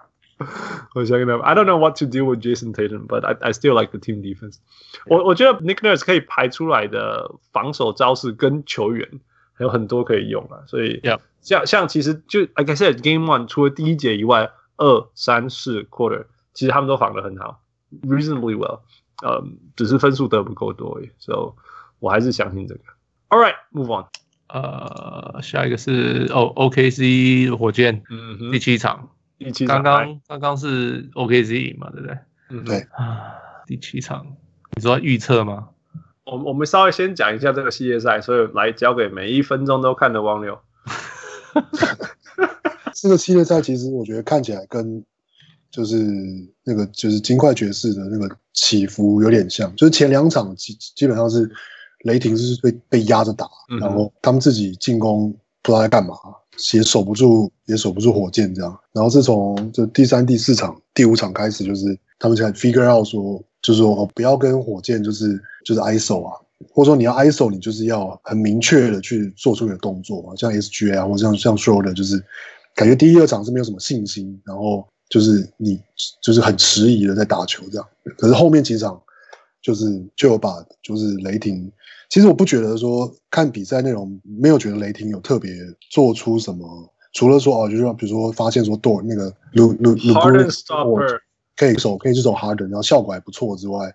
我相信他们。I don't know what to do with Jason Tatum，but I I still like the team defense。我我觉得 Nick Nurse 可以排出来的防守招式跟球员。有很多可以用啊，所以像像其实就 like I said Game One 除了第一节以外，二三四 Quarter 其实他们都防得很好 ，reasonably well，嗯，只是分数得不够多而已，所以我还是相信这个。All right，move on。呃，下一个是哦 OKC 火箭，嗯哼，第七场，第七场，刚刚刚刚是 OKC 赢嘛，对不对？嗯，对啊，第七场，你说预测吗？我我们稍微先讲一下这个系列赛，所以来交给每一分钟都看的汪六。这个系列赛其实我觉得看起来跟就是那个就是金块爵士的那个起伏有点像，就是前两场基基本上是雷霆是被被压着打，然后他们自己进攻不知道在干嘛，也守不住也守不住火箭这样，然后是从就第三、第四场、第五场开始，就是他们才 figure out 说。就是说，哦，不要跟火箭就是就是 ISO 啊，或者说你要 ISO，你就是要很明确的去做出你的动作啊，像 SGA 啊，或者像像说的，就是感觉第一二场是没有什么信心，然后就是你就是很迟疑的在打球这样。可是后面几场就是就有把就是雷霆，其实我不觉得说看比赛内容没有觉得雷霆有特别做出什么，除了说哦，就是说比如说发现说 Dort 那个 Lu Lu Lu 可以守，可以这种 Harden，然后效果还不错之外，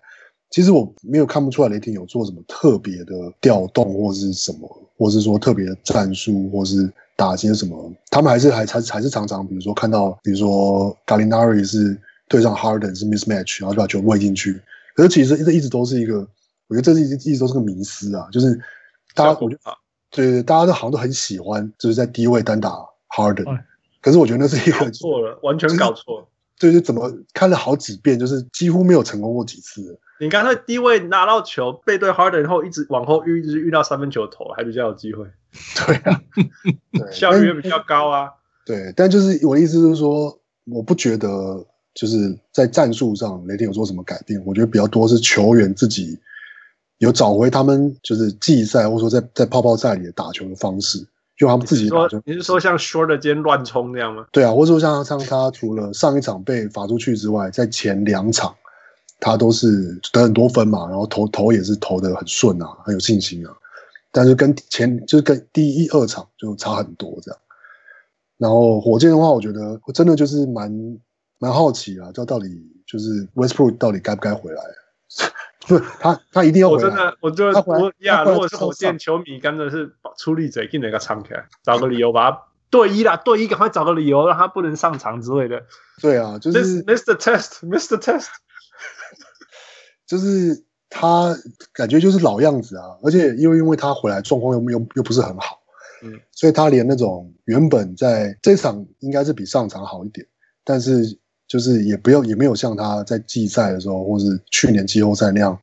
其实我没有看不出来雷霆有做什么特别的调动，或是什么，或是说特别的战术，或是打些什么。他们还是还还还是常常，比如说看到，比如说 Gallinari 是对上 Harden 是 mismatch，然后就把球喂进去。可是其实这一直都是一个，我觉得这是一直一直都是个迷思啊，就是大家我觉得对对，大家都好像都很喜欢，就是在低位单打 Harden，哎，可是我觉得那是一个错了，完全搞错了。就是怎么看了好几遍，就是几乎没有成功过几次。你刚才低位拿到球，背对 Harden 后一直往后运，就是遇到三分球投，还比较有机会。对啊，对，效率也比较高啊。对，但就是我的意思是说，我不觉得就是在战术上雷霆有做什么改变。我觉得比较多是球员自己有找回他们就是季赛或者说在在泡泡赛里的打球的方式。就他们自己打，你是说像 Short 间乱冲那样吗？对啊，或者说像像他除了上一场被罚出去之外，在前两场他都是得很多分嘛，然后投投也是投得很顺啊，很有信心啊。但是跟前就是跟第一二场就差很多这样。然后火箭的话，我觉得我真的就是蛮蛮好奇啊，就到底就是 Westbrook 到底该不该回来？不 是他，他一定要回来。我真的，我觉得我呀，如果是火箭球迷，真的是出力嘴硬的一个唱起来，找个理由把他对一啦，对一赶快找个理由让他不能上场之类的。对啊，就是 Mr. Test，Mr. Test，就是他感觉就是老样子啊，而且因为因为他回来状况又又又不是很好，嗯，所以他连那种原本在这场应该是比上场好一点，但是。就是也不要也没有像他在季赛的时候，或是去年季后赛那样，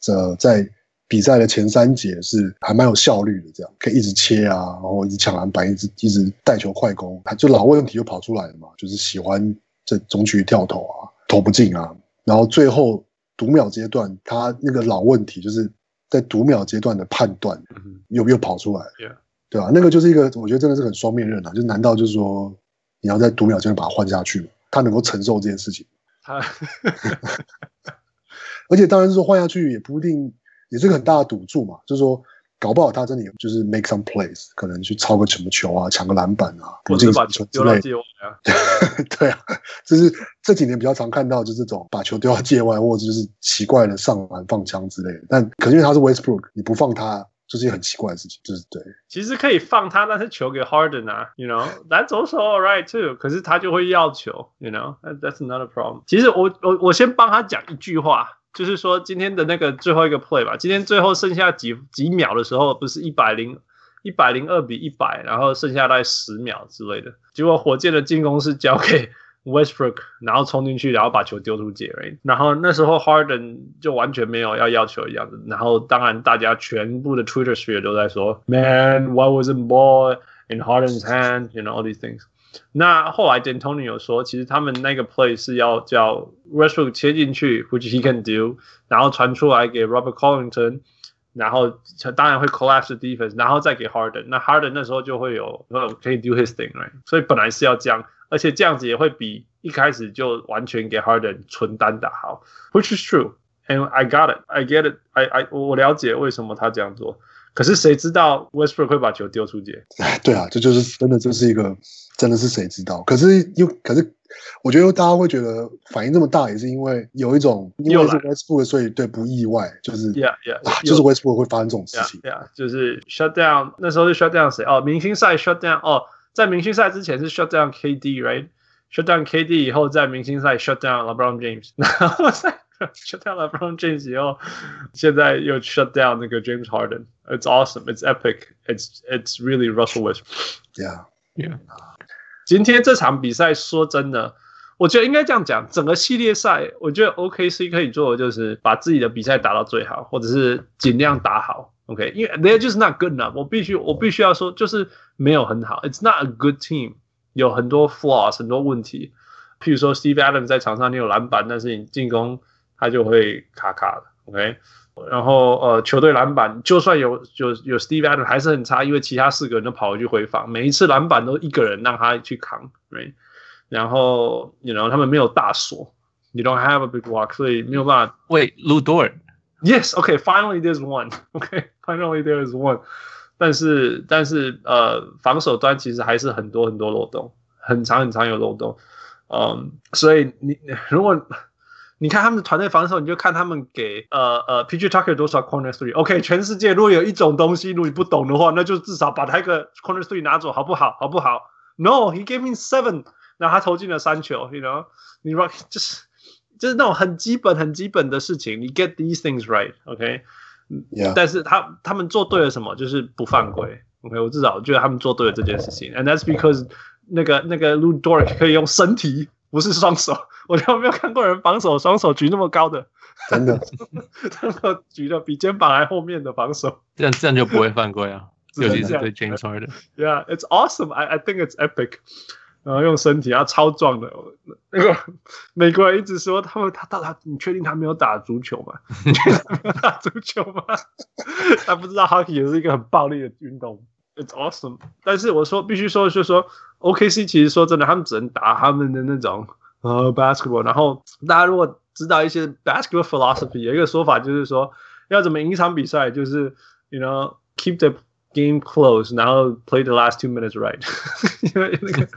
这在比赛的前三节是还蛮有效率的，这样可以一直切啊，然后一直抢篮板，一直一直带球快攻，他就老问题又跑出来了嘛，就是喜欢这中距离跳投啊，投不进啊，然后最后读秒阶段他那个老问题就是在读秒阶段的判断又又跑出来.对吧？那个就是一个我觉得真的是很双面刃啊，就难道就是说你要在读秒阶段把它换下去吗？他能够承受这件事情，他，而且当然是说换下去也不一定，也是个很大的赌注嘛。就是说，搞不好他真的有，就是 make some plays，可能去抄个什么球啊，抢个篮板啊，补进什么球之类的。对啊，就是这几年比较常看到，就是这种把球丢到界外，或者就是奇怪的上篮放枪之类的。但可是因为他是 Westbrook，你不放他。就是一个很奇怪的事情，就是对。其实可以放他，但是球给 Harden 啊，you know，that's also alright too。可是他就会要球，you know，that's another problem。其实我我我先帮他讲一句话，就是说今天的那个最后一个 play 吧，今天最后剩下几几秒的时候，不是一百零一百零二比一百，然后剩下大概十秒之类的，结果火箭的进攻是交给。Westbrook，然后冲进去，然后把球丢出界，然后那时候 Harden 就完全没有要要求一样的，然后当然大家全部的 Twitter sphere 都在说，Man，why wasn't ball in Harden's hand？You know all these things。那后来 D'Antoni 有说，其实他们那个 play 是要叫 Westbrook 切进去，which he can do，然后传出来给 Robert Covington，然后当然会 collapse the defense，然后再给 Harden，那 Harden 那时候就会有可以 do his thing，right？所以本来是要这样。而且这样子也会比一开始就完全给 Harden 纯单打好，which is true and I got it, I get it, I I 我了解为什么他这样做。 可是谁知道 Westbrook 会把球丢出界？对啊，这就是真的，这是一个真的是谁知道？可是又可是，我觉得大家会觉得反应这么大，也是因为有一种因为是 Westbrook，所以对不意外，就是 Yeah Yeah，、啊、就是 Westbrook 会发生这种事情。Yeah，, yeah 就是 shut down，那时候是 shut down 谁？哦，明星赛 shut down 哦。在明星赛之前是 shut down KD，right？shut down KD 以后，在明星赛 shut down LeBron James，然后在 shut down LeBron James 以后，现在又 shut down 那个 James Harden。It's awesome, it's epic, it's it's really Russell Westbrook. Yeah, yeah. 今天这场比赛说真的，我觉得应该这样讲，整个系列赛，我觉得 OKC 可以做的就是把自己的比赛打到最好，或者是尽量打好。OK，因为 they're just not good enough。我必须我必须要说，就是没有很好。It's not a good team，有很多 flaws，很多问题。譬如说，Steve Adams 在场上你有篮板，但是你进攻 他就会卡卡的。OK，然后呃，球队篮板就算有有有 Steve Adams 还是很差，因为其他四个人都跑回去回防，每一次篮板都一个人让他去扛。Right？然后，you know，他们没有大锁，You don't have a big block，所以没有办法。Wait, Lou Dort. Yes, okay. Finally, there's one. Okay, finally there is one. 但是但是呃，防守端其实还是很多很多漏洞，很长很长有漏洞。嗯，所以你如果你看他们的团队防守，你就看他们给呃呃 PG Tucker 多少 corner three。OK，全世界如果有一种东西，如果你不懂的话，那就至少把他一个 corner three 拿走，好不好？好不好？No, he gave me seven。然后他投进了三球，you know，你 rock 就是。就是那种很基本、很基本的事情，你 get these things right，OK？、Yeah. 但是他他们做对了什么？就是不犯规，OK？我至少觉得他们做对了这件事情，and that's because 那个那个 Lu Dort 可以用身体，不是双手。我都没有看过人防守双手举那么高的，真的，真的举的比肩膀还后面的防守，这样这样就不会犯规啊，尤其是对 James Harden。Yeah，it's awesome. I I think it's epic. 然后用身体，他超壮的。那个美国人一直说他们他他他，你确定他没有打足球吗？你确定他没有打足球吗？他不知道 hockey 也是一个很暴力的运动。It's awesome。但是我说必须说，就是说 OKC 其实说真的，他们只能打他们的那种呃 basketball。然后大家如果知道一些 basketball philosophy，有一个说法就是说，要怎么赢一场比赛，就是 you know keep the game close，然后 play the last two minutes right，因为那个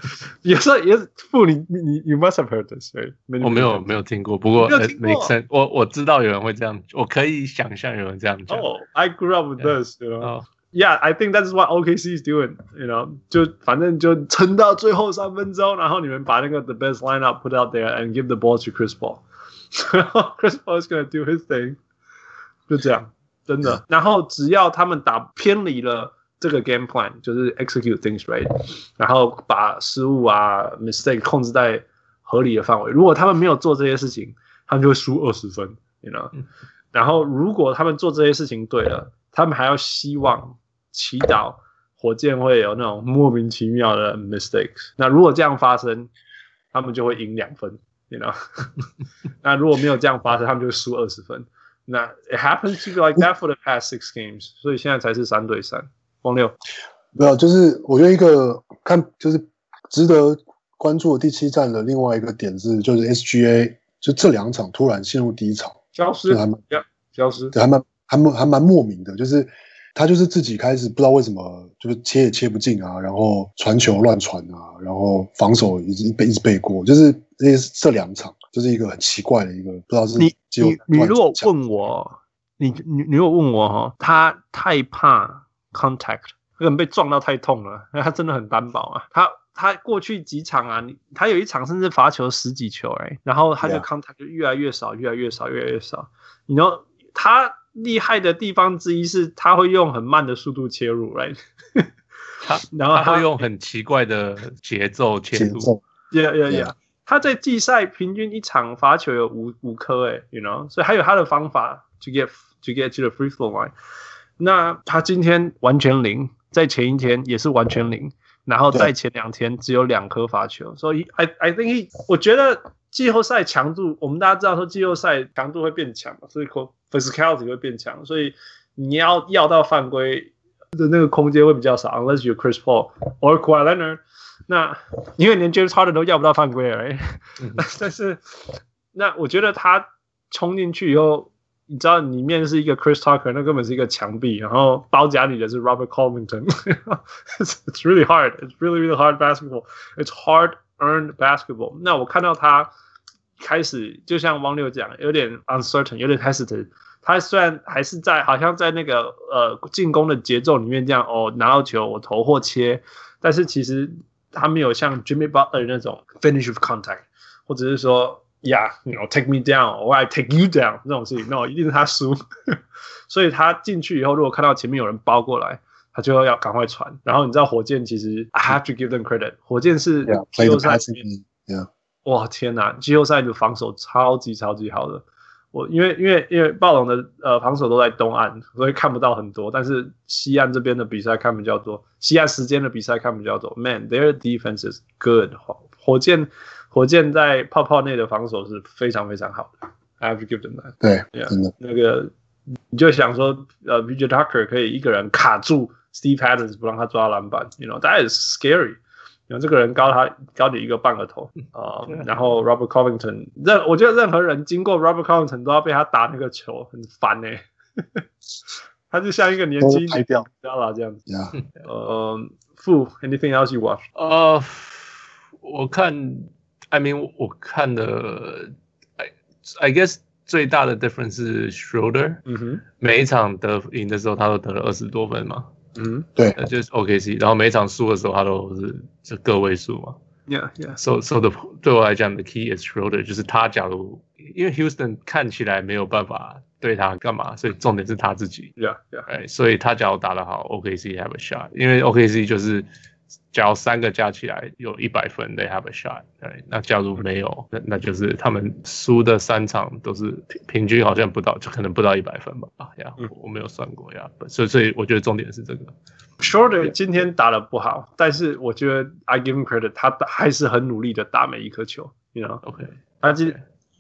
也是也是不你你 you must have heard this right？我没有没有听过，不过 sense，我我知道有人会这样，我可以想象有人这样讲。Oh, I grew up with this，you know。Yeah, I think that's what OKC is doing. You know，就反正就撑到最后三分钟，然后你们把那个 the best lineup put out there and give the ball to Chris Paul. Chris Paul is gonna do his thing. 就这样，真的。然后只要他们打偏离了这个 game plan，就是 execute things right，然后把失误啊 mistake 控制在合理的范围。如果他们没有做这些事情，他们就会输二十分。You know，然后如果他们做这些事情对了，他们还要希望。 祈祷火箭会有那种莫名其妙的 mistakes。那如果这样发生，他们就会赢两分，you know。那如果没有这样发生，他们就会输二十分。那 it happens to be like that for the past six games。所以现在才是三对三。王六，没有，就是我觉得一个看就是值得关注的第七站的另外一个点是，就是 SGA 就这两场突然陷入低潮，消失，还蛮消失，对，还蛮还蛮还蛮莫名的，就是。他就是自己开始不知道为什么，就是切也切不进啊，然后传球乱传啊，然后防守一直被一直背过，就是这这两场就是一个很奇怪的一个，不知道是你你你如果问我，你你你如果问我哈，他太怕 contact，可能被撞到太痛了，因为他真的很单薄啊。他他过去几场啊，他有一场甚至罚球十几球哎，然后他就 contact 就越来越少，越来越少，越来越少。你知道他。厉害的地方之一是，他会用很慢的速度切入，right？他 然后他会用很奇怪的节奏切入，yeah yeah yeah。他在季赛平均一场罚球有五五颗，哎，you know，所以还有他的方法，to get to get to the free throw line。那他今天完全零，在前一天也是完全零，然后在前两天只有两颗罚球，所以 I I think he，我觉得季后赛强度，我们大家知道说季后赛强度会变强嘛，所以说。physicality 会变强，所以你要要到犯规的那个空间会比较少，unless you Chris Paul or Kawhi Leonard。那因为连 James Harden 都要不到犯规而已。但是那我觉得他冲进去以后，你知道里面是一个 Chris Tucker，那根本是一个墙壁，然后包夹你的是 Robert Covington。it's, really hard. It's really really hard basketball. It's hard earned basketball. 那我看到他开始就像汪六讲，有点 uncertain，有点 hesitant。他虽然还是在，好像在那个呃进攻的节奏里面这样哦，拿到球我投或切，但是其实他没有像 Jimmy Butler 那种 finish of contact，或者是说，Yeah，you know take me down，or I take you down 这种事情，no，一定是他输。所以他进去以后，如果看到前面有人包过来，他就要赶快传。然后你知道火箭其实 I have to give them credit，火箭是季后赛，Yeah，哇天哪，季后赛的防守超级超级好的。我因为因为因为暴龙的呃防守都在东岸，所以看不到很多。但是西岸这边的比赛看比较多，西岸时间的比赛看比较多。Man，their defense is good。火箭火箭在泡泡内的防守是非常非常好的。I have to give them that。对，yeah, 真的。那个你就想说，呃 v i j a Tucker 可以一个人卡住 Steve Adams 不让他抓篮板，you know，that is scary。然后这个人高他高你一个半个头啊，呃、然后 Robert Covington 任我觉得任何人经过 Robert Covington 都要被他打那个球，很烦呢、欸。他就像一个年轻人，知道吧？这样子。Yeah. 呃，傅，Anything else you watch？呃，uh, 我看，I mean，我看的，I I guess 最大的 difference 是 Schroeder，嗯哼，每一场得赢的时候，他都得了二十多分嘛。嗯，对，就是 OKC，然后每一场输的时候，他都是是个位数嘛。Yeah, yeah. So, so the 对我来讲，the key is Schroeder，就是他假如因为 Houston 看起来没有办法对他干嘛，所以重点是他自己。Yeah, yeah. 哎，所以他假如打得好，OKC have a shot，因为 OKC 就是。假如三个加起来有一百分，they have a shot。对，那假如没有，那那就是他们输的三场都是平平均好像不到，就可能不到一百分吧。啊呀，我没有算过呀，所以所以我觉得重点是这个。Schroeder 今天打得不好，但是我觉得 I give him credit，他还是很努力的打每一颗球。You know，OK，他这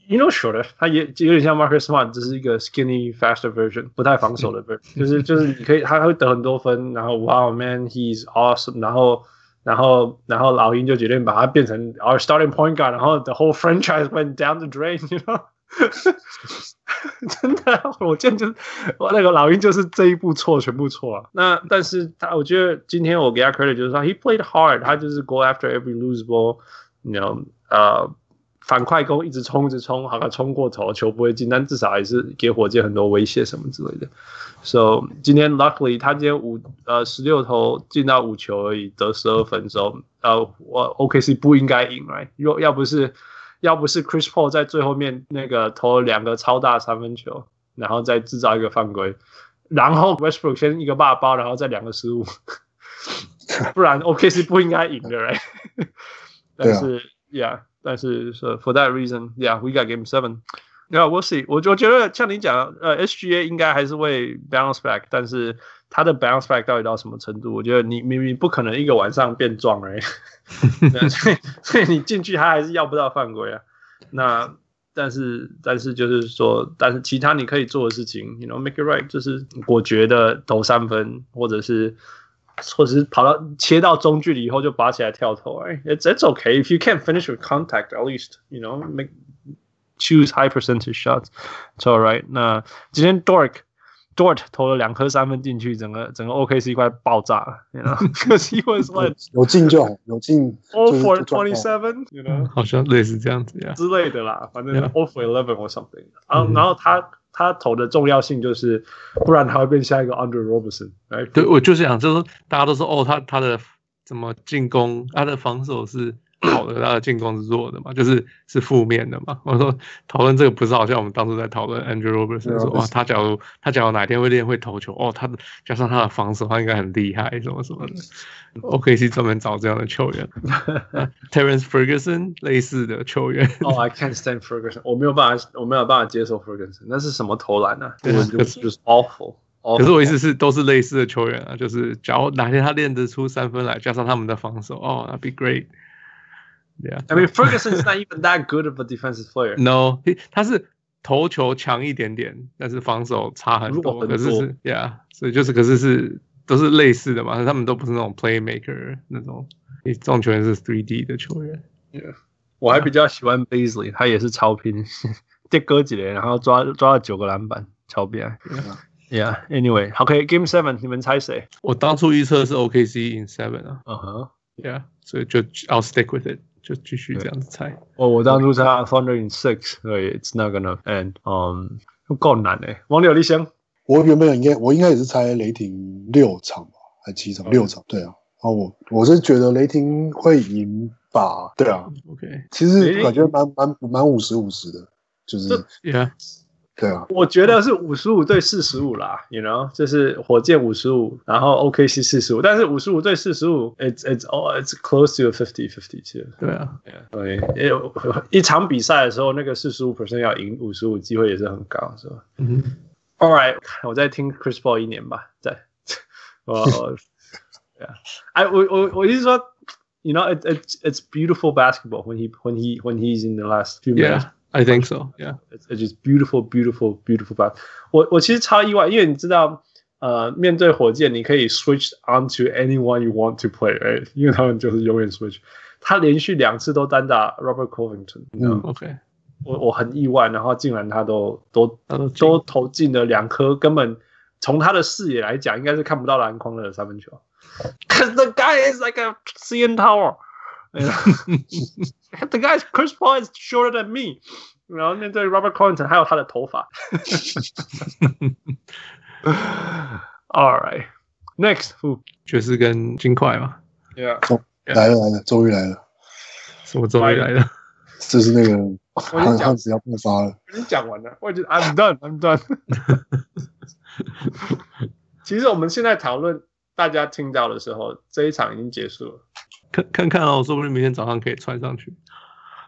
You know Schroeder，他也有点像 Marcus Smart，只是一个 skinny faster version，不太防守的 version，就是就是你可以他会得很多分，然后 Wow man，he's awesome，然后。然后，然后老鹰就决定把他变成 our starting point guard，然后 the whole franchise went down the drain，you know？ 真的，火箭就是我那个老鹰就是这一步错全部错啊。那但是他，我觉得今天我给他 credit 就是说，he played hard，他就是 go after every loose ball，you know，呃， 反快攻一直冲一直冲，好像冲过头球不会进，但至少还是给火箭很多威胁什么之类的。So 今天 luckily 他今天五呃十六投进到五球而已，得十二分钟，呃，我 OKC 不应该赢，right？要要不是。要不是 Chris Paul 在最后面那个投了两个超大三分球，然后再制造一个犯规，然后 Westbrook 先一个霸包，然后再两个失误，不然 OKC 不应该赢的，right？但是、啊、，Yeah，但是说、For that reason，Yeah，we got Game Seven。Yeah，we'll see。我我觉得像你讲，呃，SGA 应该还是会 bounce back，但是。他的 bounce back 到底到什么程度？我觉得你明明不可能一个晚上变壮哎，所以所以你进去他还是要不到犯规啊。那但是但是就是说，但是其他你可以做的事情，you know make it right，就是我觉得投三分，或者是或者是跑到切到中距离以后就拔起来跳投。哎，it's it's okay if you can't finish with contact at least you know make choose high percentage shots，it's all right。那今天 Dork。Dort 投了两颗三分进去，整个整个 OKC 快爆炸了，你知道？可惜 was like 有进就好，有进。All for twenty seven，你知道？好像类似这样子呀之类的啦，反正 all for eleven or something。然后然后他 他投的重要性就是，不然他会变下一个 Andre Roberson。哎，对，我就是想，就是大家都说哦，他他的怎么进攻，他的防守是。好的，他的进攻是弱的嘛，就是是负面的嘛。我说讨论这个不是好像我们当初在讨论 Andrew Robertson 说哇，他假如他假如哪天会练会投球哦，他的加上他的防守，他应该很厉害什么什么的。OKC 专门找这样的球员，Terrence Ferguson 类似的球员。哦、oh,，I can't stand Ferguson，我没有办法，我没有办法接受 Ferguson，那是什么投篮啊？对，就是 awful。可是我意思是都是类似的球员啊，就是假如哪天他练得出三分来，加上他们的防守，哦，that'd be great。Yeah, I mean Ferguson is not even that good of a defensive player. No, 他是投球强一点点，但是防守差很多。很多可是是，Yeah，所以就是，可是是都是类似的嘛。他们都不是那种 playmaker 那种，这种球员是 three D 的球员。Yeah，我还比较喜欢 Bazley，他也是超拼，跌哥几连，然后抓抓了九个篮板，超厉 Yeah，Anyway，OK，Game Seven，你们猜谁？我当初预测是 OKC in Seven 啊。嗯哼，Yeah，所以就 I'll stick with it。 就继续这样子猜。哦我当初猜 Thunder in six，所以 it's not gonna end。嗯，够难诶。王柳立香，我原本应该我应该也是猜雷霆六场吧，还七场？六场，对啊。然后我我是觉得雷霆会赢吧。对啊。OK。其实感觉蛮蛮蛮五十五十的，就是。Yeah。对啊，我觉得是五十五对四十五啦，you know，就是火箭五十五，然后 OKC 四十五，但是五十五对四十五，it's it's oh it's close to fifty fifty two。对啊，对，因为一场比赛的时候，那个四十五 percent 要赢五十五，机会也是很高，是吧？嗯。All right，我再听 Chris Paul 一年吧，在。我，yeah，哎，我我我意思说，you know，it it's it's beautiful basketball when he when he when he's in the last few minutes。I think so. Yeah, it's just beautiful, beautiful, beautiful. But 我我其实超意外，因为你知道，呃，面对火箭，你可以 switch onto anyone you want to play，哎，因为他们就是永远 switch。他连续两次都单打 Robert Covington。嗯，OK。我我很意外，然后竟然他都都都投进了两颗，根本从他的视野来讲，应该是看不到篮筐的三分球。Cause the guy is like a CN Tower。 The guy Chris Paul is shorter than me，然后面对 Robert Covington 还有他的头发。All right, next，who 爵士跟金块嘛。Yeah，来了来了，终于来了。什么终于来了？这是那个汉汉子要爆发了。我已经讲完了，我已经 I'm done, I'm done。其实我们现在讨论，大家听到的时候，这一场已经结束了。看看看哦，说不定明天早上可以穿上去。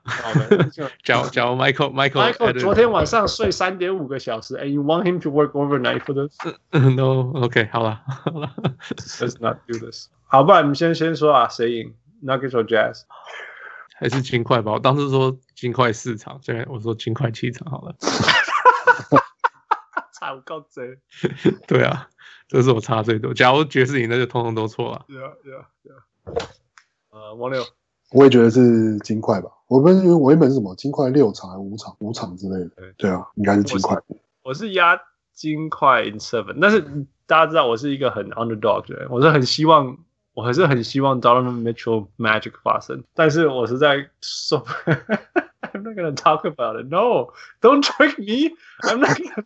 好的，假如假如 Michael Michael Michael 昨天晚上睡三点五个小时，and you want him to work overnight for this? No，OK，好了好了，Let's not do this。好，不然你们先先说啊，谁赢？Nuggets or Jazz？还是金块吧？我当时说金块四场，现在我说金块七场好了。差我够贼。对啊，这是我差最多。假如爵士赢，那就通通都错了。Yeah, yeah, yeah. 呃，王六，我也觉得是金块吧。我们因为我原本是什么金块六场五场五场之类的，对对啊，应该是金块。我是压金块 in seven，但是大家知道我是一个很 underdog 的人，我是很希望，我还是很希望 Donovan Mitchell Magic 发生，但是我实在受。I'm not gonna talk about it. No, don't trick me. I'm not gonna.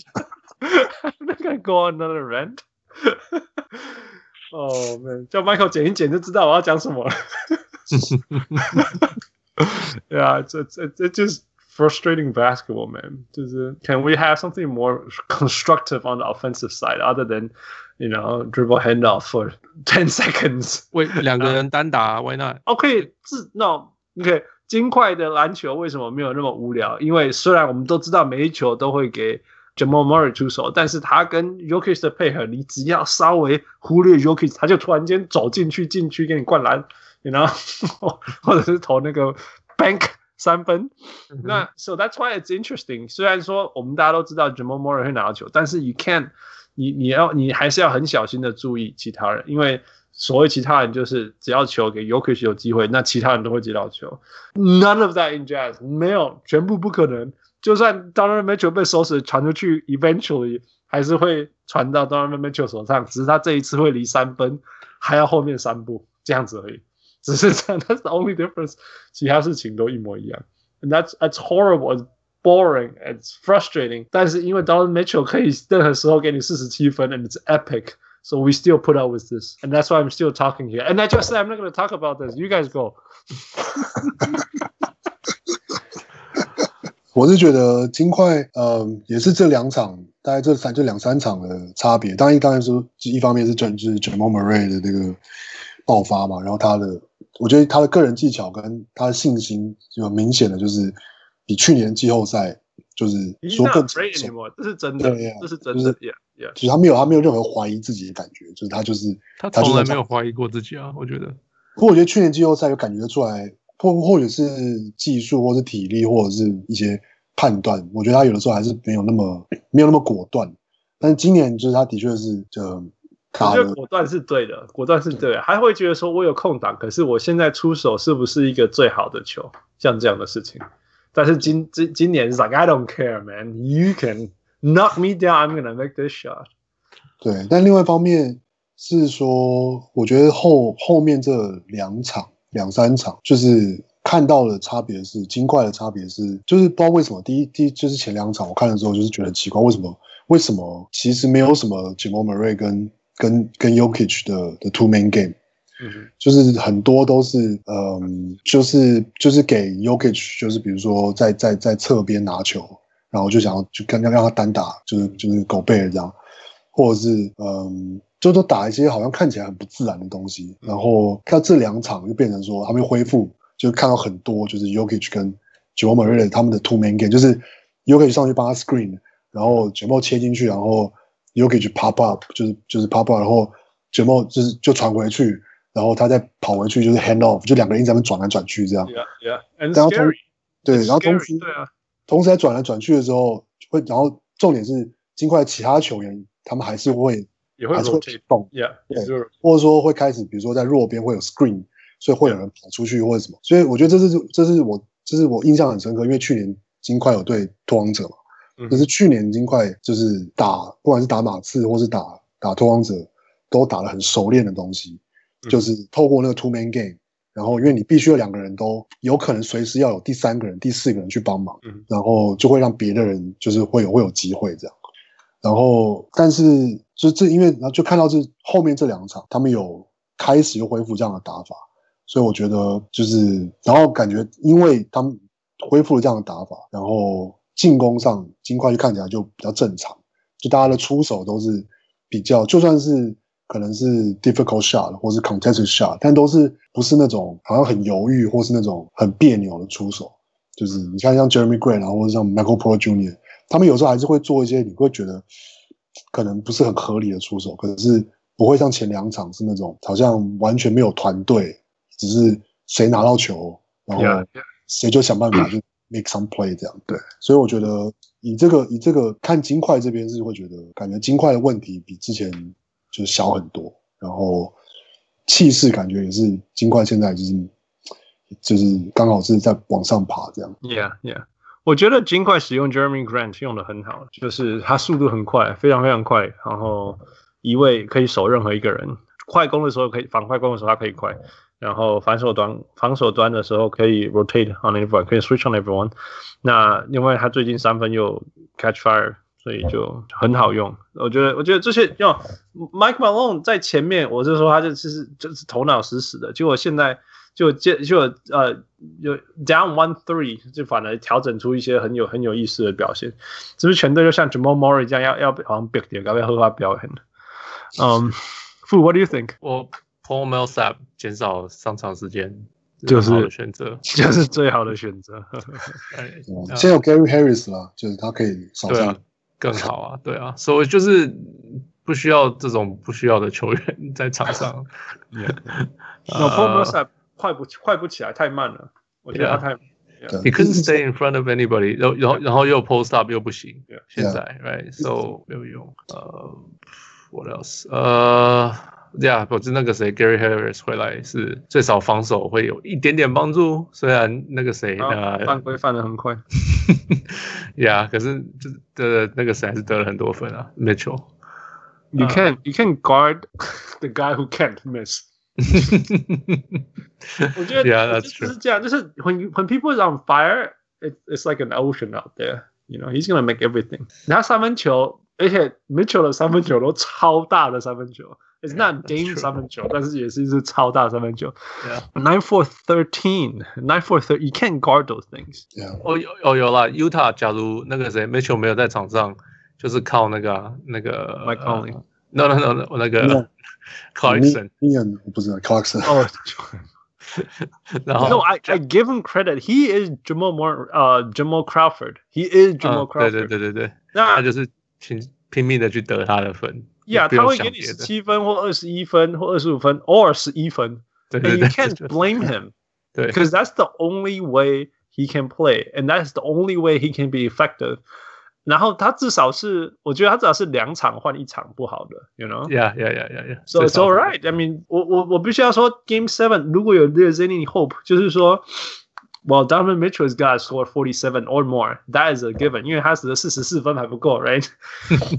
I'm not gonna go on another rant. Oh man，叫 Michael 剪一剪就知道我要讲什么了。yeah, it's it's it's just frustrating basketball, man. 就是 Can we have something more constructive on the offensive side other than you know dribble handoff for ten seconds？为两个人单打，Why not？哦，可以，是 No，OK。金块的篮球为什么没有那么无聊？因为虽然我们都知道每一球都会给 Jamal Murray 出手，但是他跟 Jokic 的配合，你只要稍微忽略 Jokic，他就突然间走进去禁区给你灌篮，然后 或者是投那个 bank 三分。嗯、那 So that's why it's interesting。虽然说我们大家都知道 Jamal Murray 会拿到球，但是 you can't，你你要你还是要很小心的注意其他人，因为。所谓其他人就是只要球给 Jokic 有机会，那其他人都会接到球。None of that in Jazz，没有，全部不可能。就算 Donovan Mitchell 被守死传出去，eventually 还是会传到 Donovan Mitchell 手上，只是他这一次会离三分还要后面三步这样子而已。只是这样，That's the only difference。其他事情都一模一样。And that's that's horrible, it's boring, it's frustrating。但是因为 Donovan Mitchell 可以任何时候给你四十七分，and it's epic。So we still put up with this, and that's why I'm still talking here. And I just said I'm not going to talk about this. You guys go. 我是觉得金块，嗯，也是这两场，大概这三这两三场的差别。当然，当然说，一方面是就是 Jamal Murray 的这个爆发嘛，然后他的，我觉得他的个人技巧跟他的信心有明显的，就是比去年季后赛就是说更成熟。这是真的，对这是真的。就是 yeah. Yeah. 就是他没有，他没有任何怀疑自己的感觉，就是他就是他从来没有怀疑过自己啊，我觉得。不过我觉得去年季后赛有感觉出来，或或者是技术，或是体力，或者是一些判断，我觉得他有的时候还是没有那么没有那么果断。但是今年就是他的确是就，我觉得果断是对的，果断是对的，还会觉得说我有空档，可是我现在出手是不是一个最好的球？像这样的事情。但是今今今年是 like I don't care, man, you can。Knock me down, I'm gonna make this shot。对，但另外一方面是说，我觉得后后面这两场、两三场，就是看到的差别是，金块的差别是，就是不知道为什么，第一第一就是前两场我看的时候，就是觉得很奇怪，为什么为什么其实没有什么 Jamal Murray 跟跟跟 Jokic 的的 two man game，嗯，就是很多都是嗯，就是就是给 Jokic，就是比如说在在在侧边拿球。然后就想要就刚刚让他单打，就是就是狗贝尔这样，或者是嗯，就都打一些好像看起来很不自然的东西。然后看这两场就变成说他们又恢复，就看到很多就是 Yokich 跟 Murray 他们的 two man game，就是 Yokich 上去帮他 screen，然后 Jamal 切进去，然后 Yokich pop up，就是就是 pop up，然后 Jamal 就是就传回去，然后他再跑回去就是 hand off，就两个人一直在那转来转去这样。Yeah, yeah. And 然后同对，然后同时对啊。同时在转来转去的时候，会，然后重点是金块其他球员，他们还是会也会还是会动，yeah, 对，或者说会开始，比如说在弱边会有 screen，所以会有人跑出去或者什么，所以我觉得这是这是我这是我印象很深刻，因为去年金块有对拓荒者嘛，可、嗯、是去年金块就是打不管是打马刺或是打打拓荒者，都打了很熟练的东西，嗯、就是透过那个 two man game。然后，因为你必须有两个人都有可能随时要有第三个人、第四个人去帮忙，嗯，然后就会让别的人就是会有会有机会这样。然后，但是就这因为然后就看到这后面这两场，他们有开始又恢复这样的打法，所以我觉得就是，然后感觉因为他们恢复了这样的打法，然后进攻上金块就看起来就比较正常，就大家的出手都是比较，就算是。可能是 difficult shot 或是 contested shot，但都是不是那种好像很犹豫或是那种很别扭的出手。就是你看像 Jeremy Grant 啊，或者像 Michael Porter Jr.，他们有时候还是会做一些你会觉得可能不是很合理的出手，可是不会像前两场是那种好像完全没有团队，只是谁拿到球，然后谁就想办法就 make some play 这样。对，所以我觉得以这个以这个看金块这边是会觉得感觉金块的问题比之前。就是小很多，然后气势感觉也是金块现在就是就是刚好是在往上爬这样。Yeah, yeah。我觉得尽快使用 Jeremy Grant 用的很好，就是他速度很快，非常非常快，然后移位可以守任何一个人，快攻的时候可以反快攻的时候他可以快，然后反手端防守端的时候可以 rotate on everyone，可以 switch on everyone。那另外他最近三分又 catch fire，所以就很好用。我觉得我觉得这些用 Mike Malone 在前面，我就说他就是就是头脑死死的，结果现在。就就就呃，就 down one three，就反而调整出一些很有很有意思的表现，是不是全队就像 Jamal Murray 这样要要好像 big 点，要不要和他表演？嗯，Fu，What do you think？我 Paul Millsap 减少上场时间，就是选择，就是最好的选择。现在有 Gary Harris 了，就是他可以少上更好啊，对啊，所以就是不需要这种不需要的球员 在场上。那 Paul Millsap 快不快不起来，太慢了。我觉得他太，He couldn't stay in front of anybody，然后然后然后又 post up 又不行。现在，right，so 没有用。呃，what else？呃，yeah，我知那个谁，Gary Harris 回来是最少防守会有一点点帮助，虽然那个谁呃犯规犯的很快。Yeah，可是就的那个谁还是得了很多分啊，Mitchell。You can you can guard the guy who can't miss。我觉得就是这样，就是 when when people is on fire, it it's like an ocean out there. You know, he's gonna make everything. 他三分球，而且 Mitchell 的三分球都超大的三分球。It's not Dame 三分球，但是也是一支超大三分球。Nine for thirteen, nine for thirteen. You can't guard those things. 哦有哦有了，Utah 假如那个谁 Mitchell 没有在场上，就是靠那个那个 Mike Conley。 No no no no 那个。Clarkson，我不知道 Clarkson。哦，然后 No, I I give him credit. He is Jamal Moore, 呃，Jamal Crawford. He is Jamal Crawford. 对对对对对，那他就是拼拼命的去得他的分。Yeah，他会给你十七分或二十一分或二十五分，偶尔十一分。对 And you can't blame him. 对，because that's the only way he can play, and that's the only way he can be effective. 然后他至少是，我觉得他至少是两场换一场不好的，you know？Yeah, yeah, yeah, yeah, yeah. So it's all right. I mean，我我我必须要说，Game Seven 如果有 there's any hope，就是说，Well, Donovan Mitchell has got to score forty seven or more. That is a given，因为他只有四十四分还不够，right？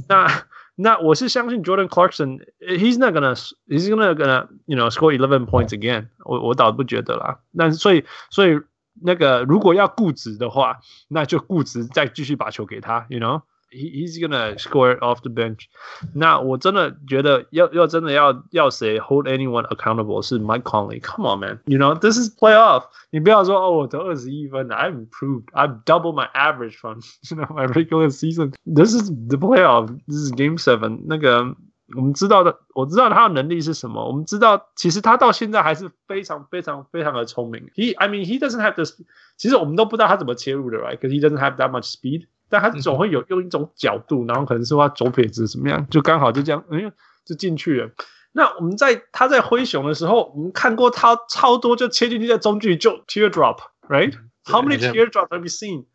那那我是相信 Jordan Clarkson，he's not gonna he's gonna gonna you know score eleven points again 我。我我倒不觉得啦。但是所以所以。 那个如果要固执的话，那就固执再继续把球给他，you know，he he's gonna score off the bench。那我真的觉得要要真的要要谁 hold anyone accountable 是 Mike Conley，come on man，you know this is playoff。你不要说哦，我得二十一分，I've improved，I've doubled my average from you know my regular season。This is the playoff，this is game seven。那个。 我们知道的，我知道他的能力是什么。我们知道，其实他到现在还是非常非常非常的聪明。He, I mean, he doesn't have this。其实我们都不知道他怎么切入的，right？Because he doesn't have that much speed。但他总会有用一种角度，然后可能是他左撇子怎么样，就刚好就这样，哎，就进去了。那我们在他在灰熊的时候，我们看过他超多就切进去在中距就 teardrop，right？How many teardrops have you seen？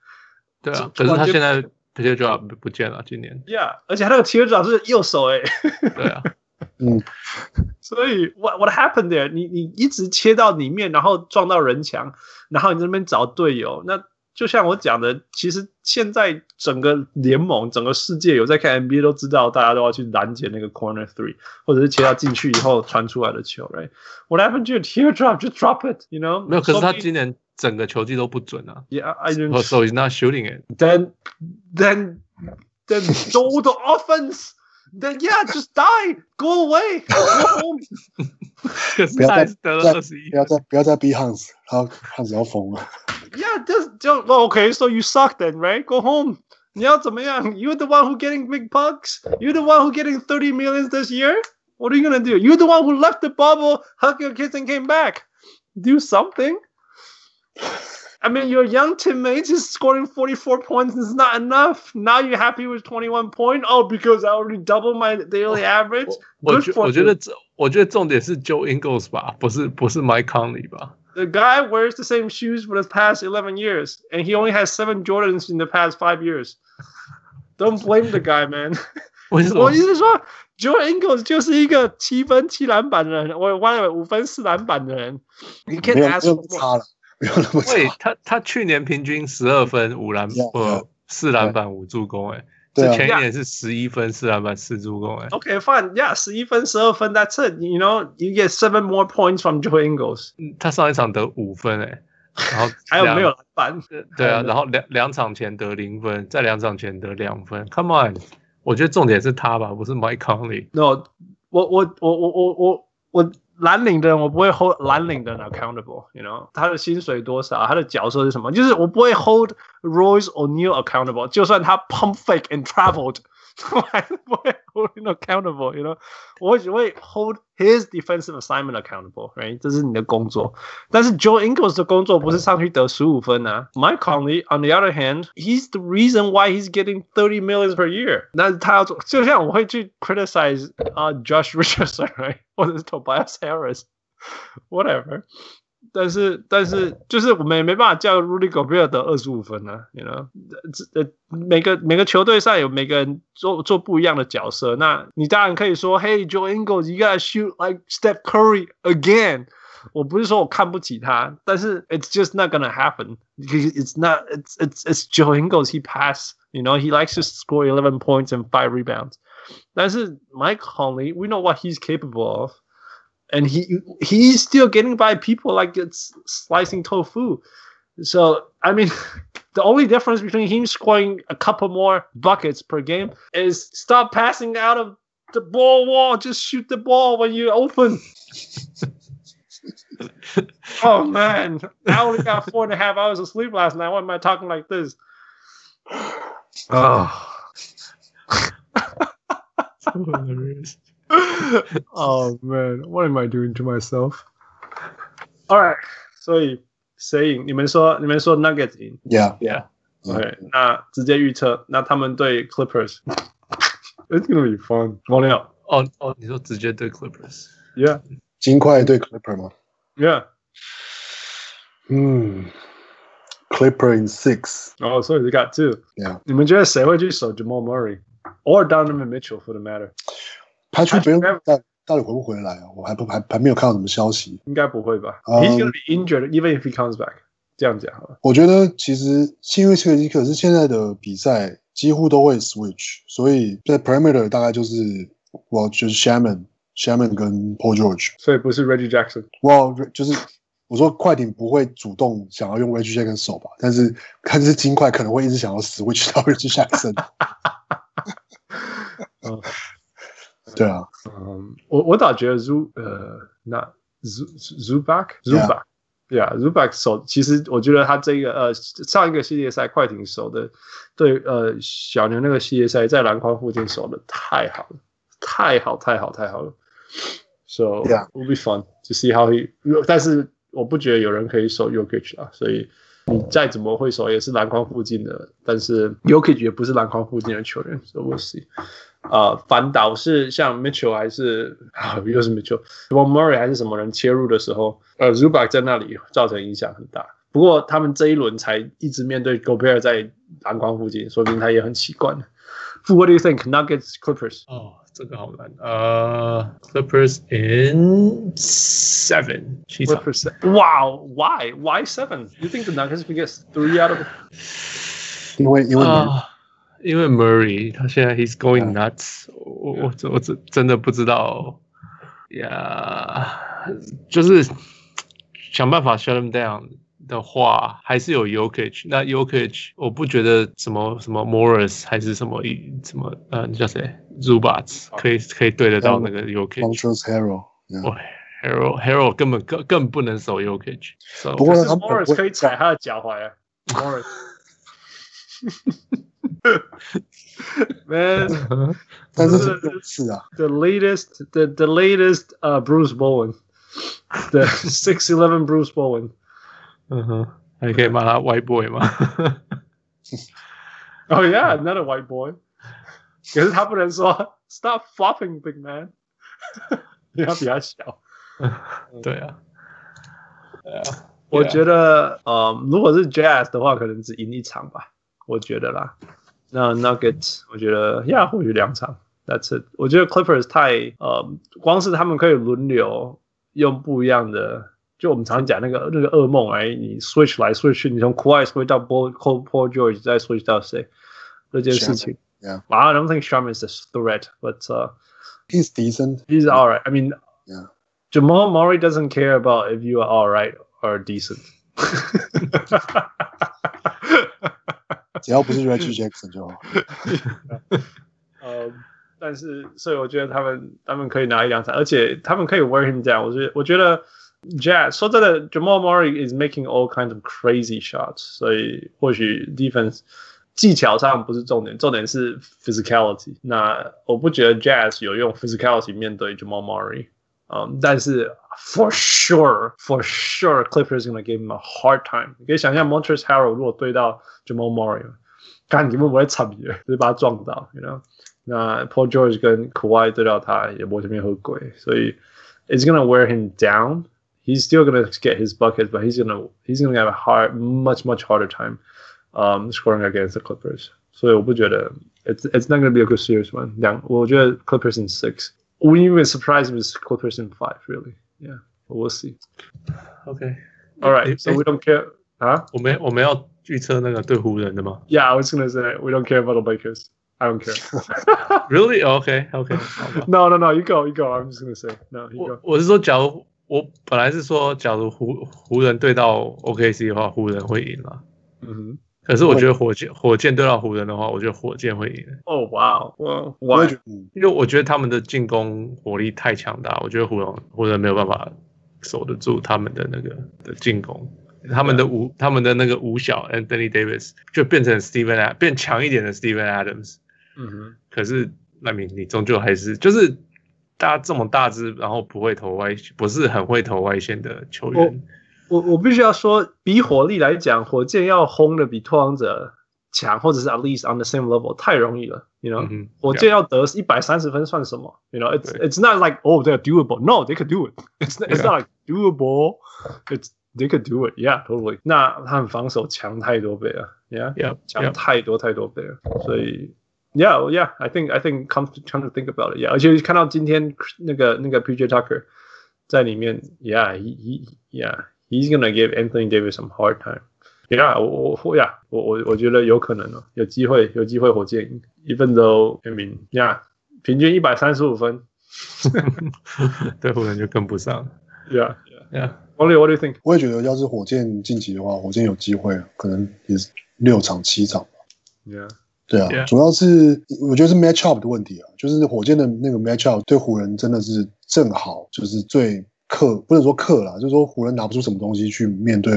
对啊，可是他现在。Teardrop 不见了，今年。Yeah，而且他那个 Teardrop 是右手哎。对啊，嗯。所以 What What happened there？你你一直切到里面，然后撞到人墙，然后你那边找队友。那就像我讲的，其实现在整个联盟、整个世界有在看 NBA 都知道，大家都要去拦截那个 Corner Three，或者是切到进去以后传出来的球，Right？What happened to your Teardrop？Just drop it，you know？没有，可是他今年。整个球技都不准啊！Yeah, I didn't. So he's not shooting it. Then, then, then, do the offense. Then yeah, just die, go away, go home. 不要再得了不要再不要再逼汉斯，他汉斯要疯了。Yeah, just 就 okay. So you suck then, right? Go home. 你要怎么样？You're the one who getting big bucks. You're the one who getting thirty millions this year. What are you gonna do? You're the one who left the bubble, hugged your kids, and came back. Do something. I mean, your young teammates is scoring 44 points is not enough. Now you're happy with 21 points? Oh, because I already doubled my daily average. 我觉我觉得我觉得重点是 Joe Ingles 吧，不是不是 Mike Conley 吧。The guy wears the same shoes for the past 11 years, and he only has seven Jordans in the past five years. Don't blame the guy, man. 为什么？我意思是说，Joe Ingles 就是一个七分七篮板的人，我我五分四篮板的人。You can't ask for more. 没有那么差。他他去年平均十二分五篮呃四篮板五助攻，哎，对这前一年是十一分四篮板四助攻，哎。OK fine，yeah，十一分十二分，That's it，you know，you get seven more points from Joe Ingles 嗯。他上一场得五分，哎，然后 还有没有篮板？对啊，然后两两场前得零分，在两场前得两分。Come on，我觉得重点是他吧，不是 Mike Conley。No，我我我我我我我。蓝领的人我不会 hold 蓝领的人 accountable，you know，他的薪水多少，他的角色是什么，就是我不会 hold Royce O'Neal accountable，就算他 pump fake and traveled。 我还是不会 hold him accountable，you know，我只会 hold his defensive assignment accountable，right？这是你的工作。但是 Joe Ingles 的工作不是上去得十五分啊。Mike Conley on the other hand，he's the reason why he's getting thirty millions per year。那他要做，就像我会去 criticize 啊、uh, Josh Richardson，right？或者是 Tobias Harris，whatever。 但是但是就是我们也没办法叫 Rudy Gobert 得二十五分啊，you know，呃，每个每个球队上有每个人做做不一样的角色。那你当然可以说，Hey Joe Ingles，you gotta shoot like Steph Curry again。我不是说我看不起他，但是 it's just not gonna happen。It's not it's it's it's Joe Ingles。He pass，you know，he likes to score eleven points and five rebounds。但是 Mike Conley，we know what he's capable of。 and he he's still getting by people like it's slicing tofu. So I mean, the only difference between him scoring a couple more buckets per game is stop passing out of the ball wall. Just shoot the ball when you open. oh man, I only got four and a half hours of sleep last night. Why am I talking like this? Oh. oh man, what am I doing to myself? All right，所以谁赢？你们说，你们说 Nuggets 赢？Yeah, yeah. OK，那直接预测，那他们对 Clippers。It's gonna be fun。王亮，哦哦，你说直接对 Clippers？Yeah，金块对 Clipper 吗？Yeah。嗯，Clipper in six。哦，所以 you got two。Yeah。你们觉得谁会去守 Jamal Murray，or Donovan Mitchell for the matter？ 他去不用到到底回不回来啊？我还不还还没有看到什么消息，应该不会吧？He's gonna be injured even if he comes back。这样讲好了。我觉得其实因为切尔西可是现在的比赛几乎都会 switch，所以在 perimeter 大概就是我就是 Shaman Shaman 跟 Paul George，所以不是 Reggie Jackson。哇就是我说快艇不会主动想要用 Reggie Jackson 守吧，但是看是金块可能会一直想要 switch 到 Reggie Jackson。嗯对啊，嗯，我我倒觉得 Zu 呃，那 Zu Zubac Zubac，yeah Zubac 守，其实我觉得他这个呃上一个系列赛快艇守的，对呃小牛那个系列赛在篮筐附近守的太好了，太好太好太好了，so yeah will be fun to see how he，但是我不觉得有人可以守 Jokic 啊，所以你再怎么会守也是篮筐附近的，但是 Jokic 也不是篮筐附近的球员，so we'll see。呃，反倒是像 Mitchell 还是啊，又是 Mitchell，Jamal Murray 还是什么人切入的时候，呃，Zubac 在那里造成影响很大。不过他们这一轮才一直面对 Gobert 在篮筐附近，说明他也很习惯。What do you think? Nuggets Clippers？哦，这个好难。呃、uh,，Clippers in seven，七场。Wow, why? Why seven? You think the Nuggets can get three out of？因为因为。Uh, 因为 Murray 他现在 he's going nuts，、yeah. 我我我真真的不知道呀，yeah, 就是想办法 shut him down 的话，还是有 Jokic。那 Jokic 我不觉得什么什么 Morris 还是什么什么呃，你叫谁 Zubac 可以可以对得到那个 Harrell，哇，Harrell Harrell 根本更更不能守 Jokic。不过 Morris 可以踩他的脚踝啊，Morris。Man，但是是啊，the latest the the latest 呃、uh, Bruce Bowen，the six eleven Bruce Bowen，嗯哼，还可以骂他 white boy 吗？Oh yeah，another white boy。可是他不能说 stop flopping big man，因为他比较小。对啊，对啊，我觉得呃，如果是 Jazz 的话，可能只赢一场吧， 我觉得啦。那 Nuggets，我觉得呀，或许两场。That's it。我觉得 Clippers 太呃，光是他们可以轮流用不一样的， 就我们常讲那个那个噩梦，哎，你 switch 来 switch 去，你从 Kawhi switch 到 Paul Paul George 再 switch 到谁，这件事情。Yeah. I don't think Shaman is a threat, but uh, he's decent. He's all right. I mean, yeah. Jamal Murray doesn't care about if you are all right or decent. 只要不是 Reggie Jackson 就好。呃，但是所以我觉得他们他们可以拿一两场，而且他们可以 wear him down。我觉得我觉得 Jazz 说真的，Jamal Murray is making all kinds of crazy shots，所以或许 defense 技巧上不是重点，重点是 physicality。那我不觉得 Jazz 有用 physicality 面对 Jamal Murray。 嗯，但是 for sure for sure Clippers gonna give him a hard time。你可以想象 Montrezl Harrell 如果对到 Jamal Murray，看你们不会惨的，就是把他撞到，you know。那 Paul George 跟 Kawhi 对到他也不会这边喝鬼，所以 it's gonna wear him down。He's still gonna get his buckets, but he's gonna he's gonna have a hard, much much harder time um scoring against the Clippers。所以我不觉得 it's it's not gonna be a good series one。两，我觉得 Clippers in six。 wouldn't even surprise me if Clippers in five, really. Yeah, but we'll see. Okay. All right. So we don't care. Huh? 我们我们要预测那个对湖人的吗 Yeah, I was gonna say we don't care about the Lakers. I don't care. Really? Okay. Okay. No, no, no. You go. You go. I'm just gonna say no. You 我 go. 我是说，假如我本来是说，假如湖湖人对到 OKC 的话，湖人会赢了。嗯哼。 可是我觉得火箭火箭对到湖人的话，我觉得火箭会赢。哦，哇哦，哇，我也觉得，因为我觉得他们的进攻火力太强大，我觉得湖人湖人没有办法守得住他们的那个的进攻，他们的五他们的那个五小 Anthony Davis 就变成 Steven Ad 变强一点的 Steven Adams。嗯哼。可是那你你终究还是就是大家这么大只，然后不会投外不是很会投外线的球员。我我必须要说，比火力来讲，火箭要轰的比拓荒者强，或者是 at least on the same level，太容易了。You know，、嗯、火箭要得一百三十分算什么？You know，it's it's not like oh they're doable. No, they could do it. It's it's not like doable. It's they could do it. Yeah, totally. 那他们防守强太多倍了。Yeah, yeah，强太多太多倍了。所以，Yeah, Yeah, I think I think come come to think about it. Yeah，而且看到今天那个那个 PJ Tucker 在里面，Yeah, he he Yeah。 He's gonna give Anthony Davis some hard time. Yeah，我我 Yeah，我我我觉得有可能哦，有机会有机会火箭赢。Even though I mean Yeah，平均一百三十五分，对湖人就跟不上。Yeah Yeah。Only what do you think？我也觉得，要是火箭晋级的话，火箭有机会，可能也是六场七场吧。Yeah。对啊，yeah. 主要是我觉得是 match up 的问题啊，就是火箭的那个 match up 对湖人真的是正好就是最。克不能说克啦，就是说湖人拿不出什么东西去面对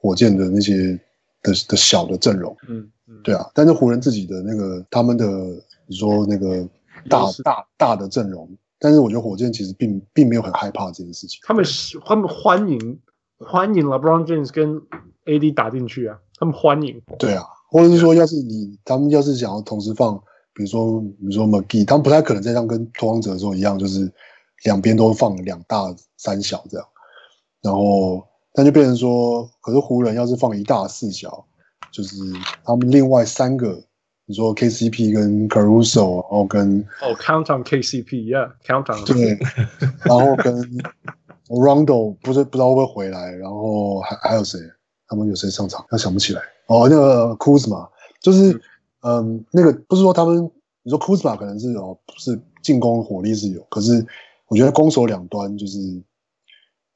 火箭的那些的的小的阵容，嗯嗯，对啊，但是湖人自己的那个他们的你说那个大大大的阵容，但是我觉得火箭其实并并没有很害怕这件事情，他们他们欢迎欢迎 LeBron James 跟 AD 打进去啊，他们欢迎，对啊，或者是说要是你他们要是想要同时放，比如说比如说 McGee，他们不太可能再像跟拓荒者的时候一样，就是。两边都放两大三小这样，然后那就变成说，可是湖人要是放一大四小，就是他们另外三个，你说 KCP 跟 Caruso，然后跟哦、oh,，Count on KCP，Yeah，Count on 对，然后跟 Rondo 不是不知道会不会回来，然后还还有谁？他们有谁上场？他想不起来。哦，那个 Kuzma，就是嗯，嗯，那个不是说他们，你说 Kuzma 可能是哦，是进攻火力是有，可是。我觉得攻守两端就是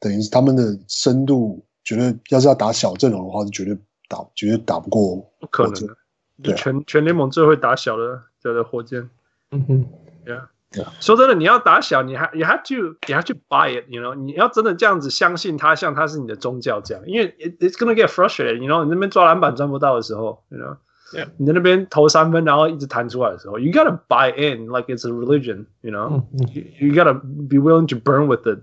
等于是他们的深度，绝对要是要打小阵容的话，是绝对打绝对打不过。不可能，对、啊，全全联盟最会打小的叫做火箭。嗯哼，Yeah，说、真的，你要打小，你还你还 have to 你还去 buy it，you know，你要真的这样子相信他，像他是你的宗教这样，因为 it, it's gonna get frustrated，you know，你那边抓篮板抓不到的时候，you know。Yeah. 你在那边投三分，然后一直弹出来的时候，you gotta buy in like it's a religion，you know，you、mm -hmm. gotta be willing to burn with it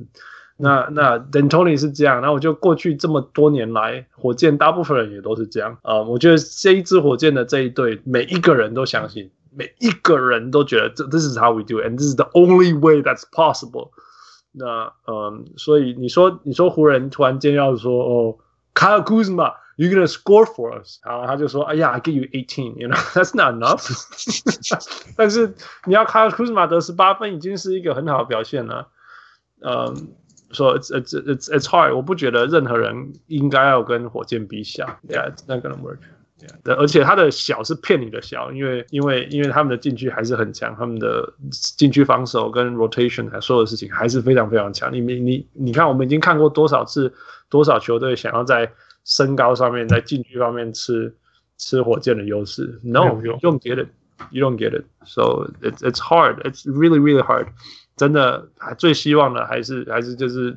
那。那那 D'Antoni 是这样，那我就过去这么多年来，火箭大部分人也都是这样啊。Uh, 我觉得这一支火箭的这一队，每一个人都相信，每一个人都觉得这 this is how we do it，and this is the only way that's possible 那。那嗯，所以你说你说湖人突然间要说哦，Kyle Kuzma。 You're gonna score for us，然后他就说：“哎呀，I give you eighteen，you know that's not enough。”但是你要看库兹马得十八分，已经是一个很好的表现了。嗯，说、so、it's it's it's it's hard，我不觉得任何人应该要跟火箭比小，Yeah, it's not gonna work. Yeah, 而且他的小是骗你的小，因为因为因为他们的禁区还是很强，他们的禁区防守跟 rotation 还所有的事情还是非常非常强。你你你你看，我们已经看过多少次，多少球队想要在身高上面，在禁区方面吃吃火箭的优势。No, you don't get it. You don't get it. So it's it's hard. It's really really hard. 真的，最希望的还是还是就是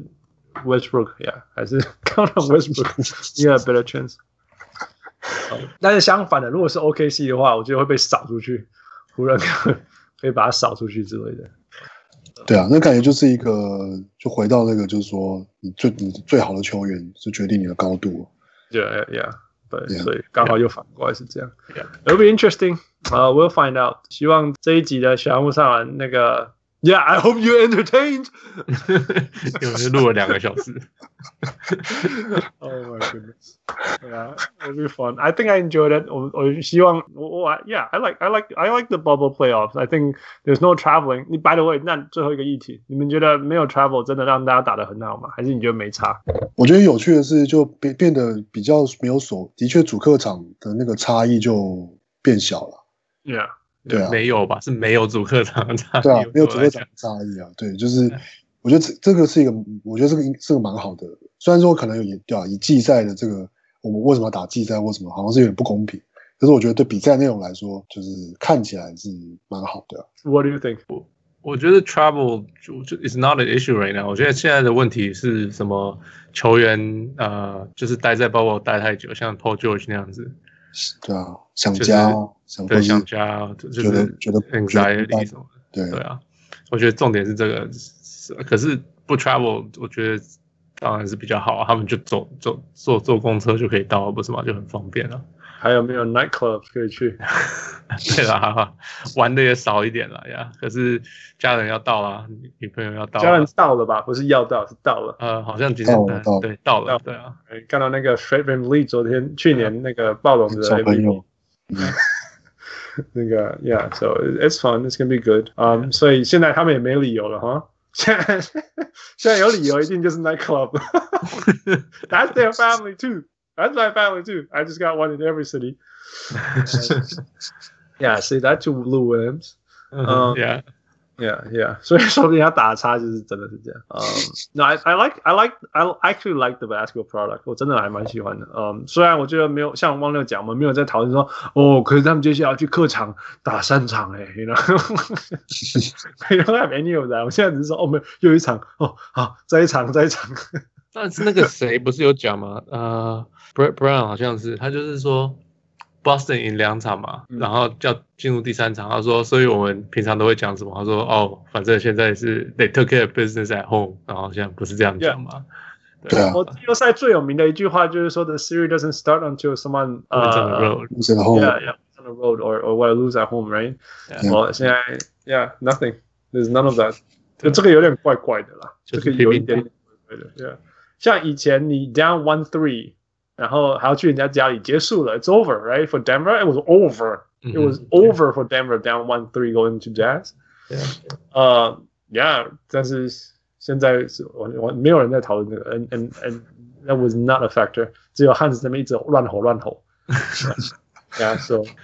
Westbrook，Yeah，还是 count on Westbrook，Yeah, better chance。但是相反的，如果是 OKC 的话，我觉得会被扫出去，湖人可以把它扫出去之类的。对啊，那感觉就是一个，就回到那个，就是说，你最你最好的球员是决定你的高度。Yeah，Yeah，对，yeah, 所以刚好又反过来是这样。Yeah，It'll be interesting. 啊、uh,，We'll find out. 希望这一集的小人物上篮那个。 Yeah, I hope you're entertained. 因为录了两个小时。 oh my goodness. Yeah, it'll be fun. I think I enjoyed it. 我我希望我我 Yeah, I like I like I like the bubble playoffs. I think there's no traveling. 你 By the way，那最后一个议题，你们觉得没有 travel 真的让大家打得很好吗？还是你觉得没差？我觉得有趣的是，就变变得比较没有所，的确主客场的那个差异就变小了。Yeah. 对啊，没有吧？是没有主客场的差异。对啊，没有主客场的差异啊。对，就是我觉得这这个是一个，我觉得这个是个蛮好的。虽然说可能有对啊，以季赛的这个，我们为什么要打季赛？为什么好像是有点不公平？可是我觉得对比赛内容来说，就是看起来是蛮好的。What do you think？我我觉得 travel 就就 is not an issue right now。我觉得现在的问题是什么？球员呃，就是待在包包待太久，像 Paul George 那样子。对啊，想家，想对想家，就是觉得 anxiety 什么的，对对啊，我觉得重点是这个，可是不 travel，我觉得当然是比较好啊，他们就走走坐坐公车就可以到，不是吗？就很方便了。还有没有 night club 可以去？对啦，玩的也少一点了呀。可是家人要到啦，女朋友要到了，家人到了吧？不是要到，是到了。呃，好像今天对到了，对啊。看到那个 Fred VanVleet 昨天去年那个暴龙的小朋友，那个 Yeah，so it's fun，it's gonna be good。嗯，所以现在他们也没理由了哈。现在现在有理由，一定就是 night club。That's their family too。That's my family too. I just got one in every city. yeah, see that to Lou Williams. Um, yeah, yeah, yeah. 所以说人家打差就是真的是这样。Um, no, I I like I like I actually like the basketball product. 我真的还蛮喜欢的。嗯、um,，虽然我觉得没有像汪六讲，我们没有在讨论说哦，可是他们接下来要去客场打三场哎，you know, we don't have any of that. 我现在只是说哦，没有又一场哦，好再一场再一场。 但是那个谁不是有讲吗？呃。Brett Brown 好像是他就是说，Boston 赢两场嘛，嗯、然后叫进入第三场。他说，所以我们平常都会讲什么？他说，哦，反正现在是 They took care of business at home，然后现在不是这样讲嘛。Yeah. 对啊。我季后赛最有名的一句话就是说，The series doesn't start until someone uh on the road lose at home. Yeah, yeah, on the road or or what lose at home, right? Yeah. 我现在，Yeah, nothing. There's none of that. 就这个有点怪怪的啦，这个有一点点怪怪的。Yeah，像以前你 down one three。然后还要去人家家里结束了，It's over, right? For Denver, it was over. It was over for Denver down one three going to Jazz. Yeah. 呃，Yeah，但是现在是完完没有人在讨论这个，and and and that was not a factor. 只有汉斯在那边一直乱吼乱吼。Yeah, so it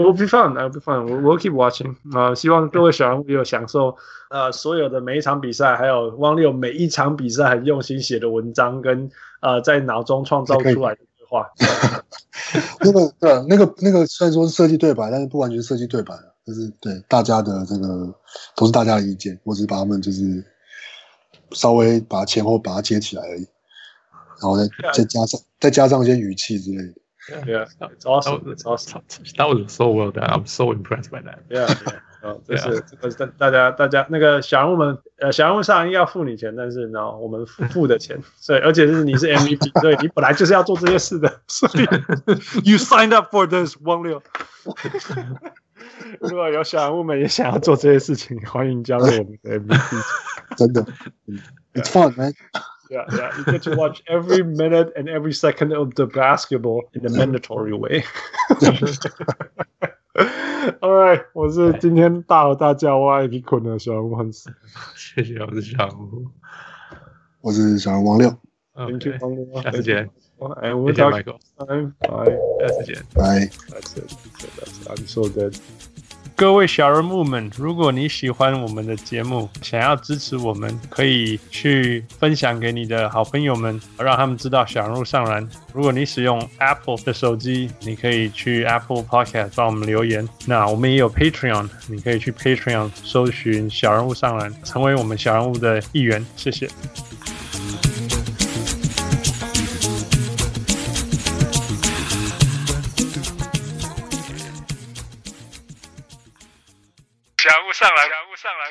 will be fun. It will be fun. We'll keep watching. 啊，希望各位小人物有享受呃所有的每一场比赛，还有汪六每一场比赛很用心写的文章跟。呃，在脑中创造出来的对话，那个对啊，那个那个虽然说是设计对白，但是不完全是设计对白，就是对大家的这个都是大家的意见，我只是把他们就是稍微把前后把它接起来而已，然后再再加上再加上一些语气之类的。Yeah, it's awesome. It's awesome. That was so well done. I'm so impressed by that. Yeah. yeah. 哦，这是这个大家大家那个小人物们，呃，小人物上要付你钱，但是呢，我们付付的钱，所以而且是你是 MVP，所以你本来就是要做这些事的，所以 you signed up for this，汪六。如果有小人物们也想要做这些事情，欢迎加入我们的 MVP。真的，It's fun, man. Yeah, yeah. You get to watch every minute and every second of the basketball in a mandatory way. All right，我是今天大吼大叫、挖一屁困的小人物，谢谢，我是小人物。 我是小人王六。Thank you，王六。下次见。哎，我们再见。拜拜。下次见。拜。That's it. That's it. I'm so good. 各位小人物们，如果你喜欢我们的节目，想要支持我们，可以去分享给你的好朋友们，让他们知道小人物上篮。如果你使用 Apple 的手机，你可以去 Apple Podcast 帮我们留言。那我们也有 Patreon，你可以去 Patreon 搜寻小人物上篮，成为我们小人物的一员。谢谢。上篮，小人物上来，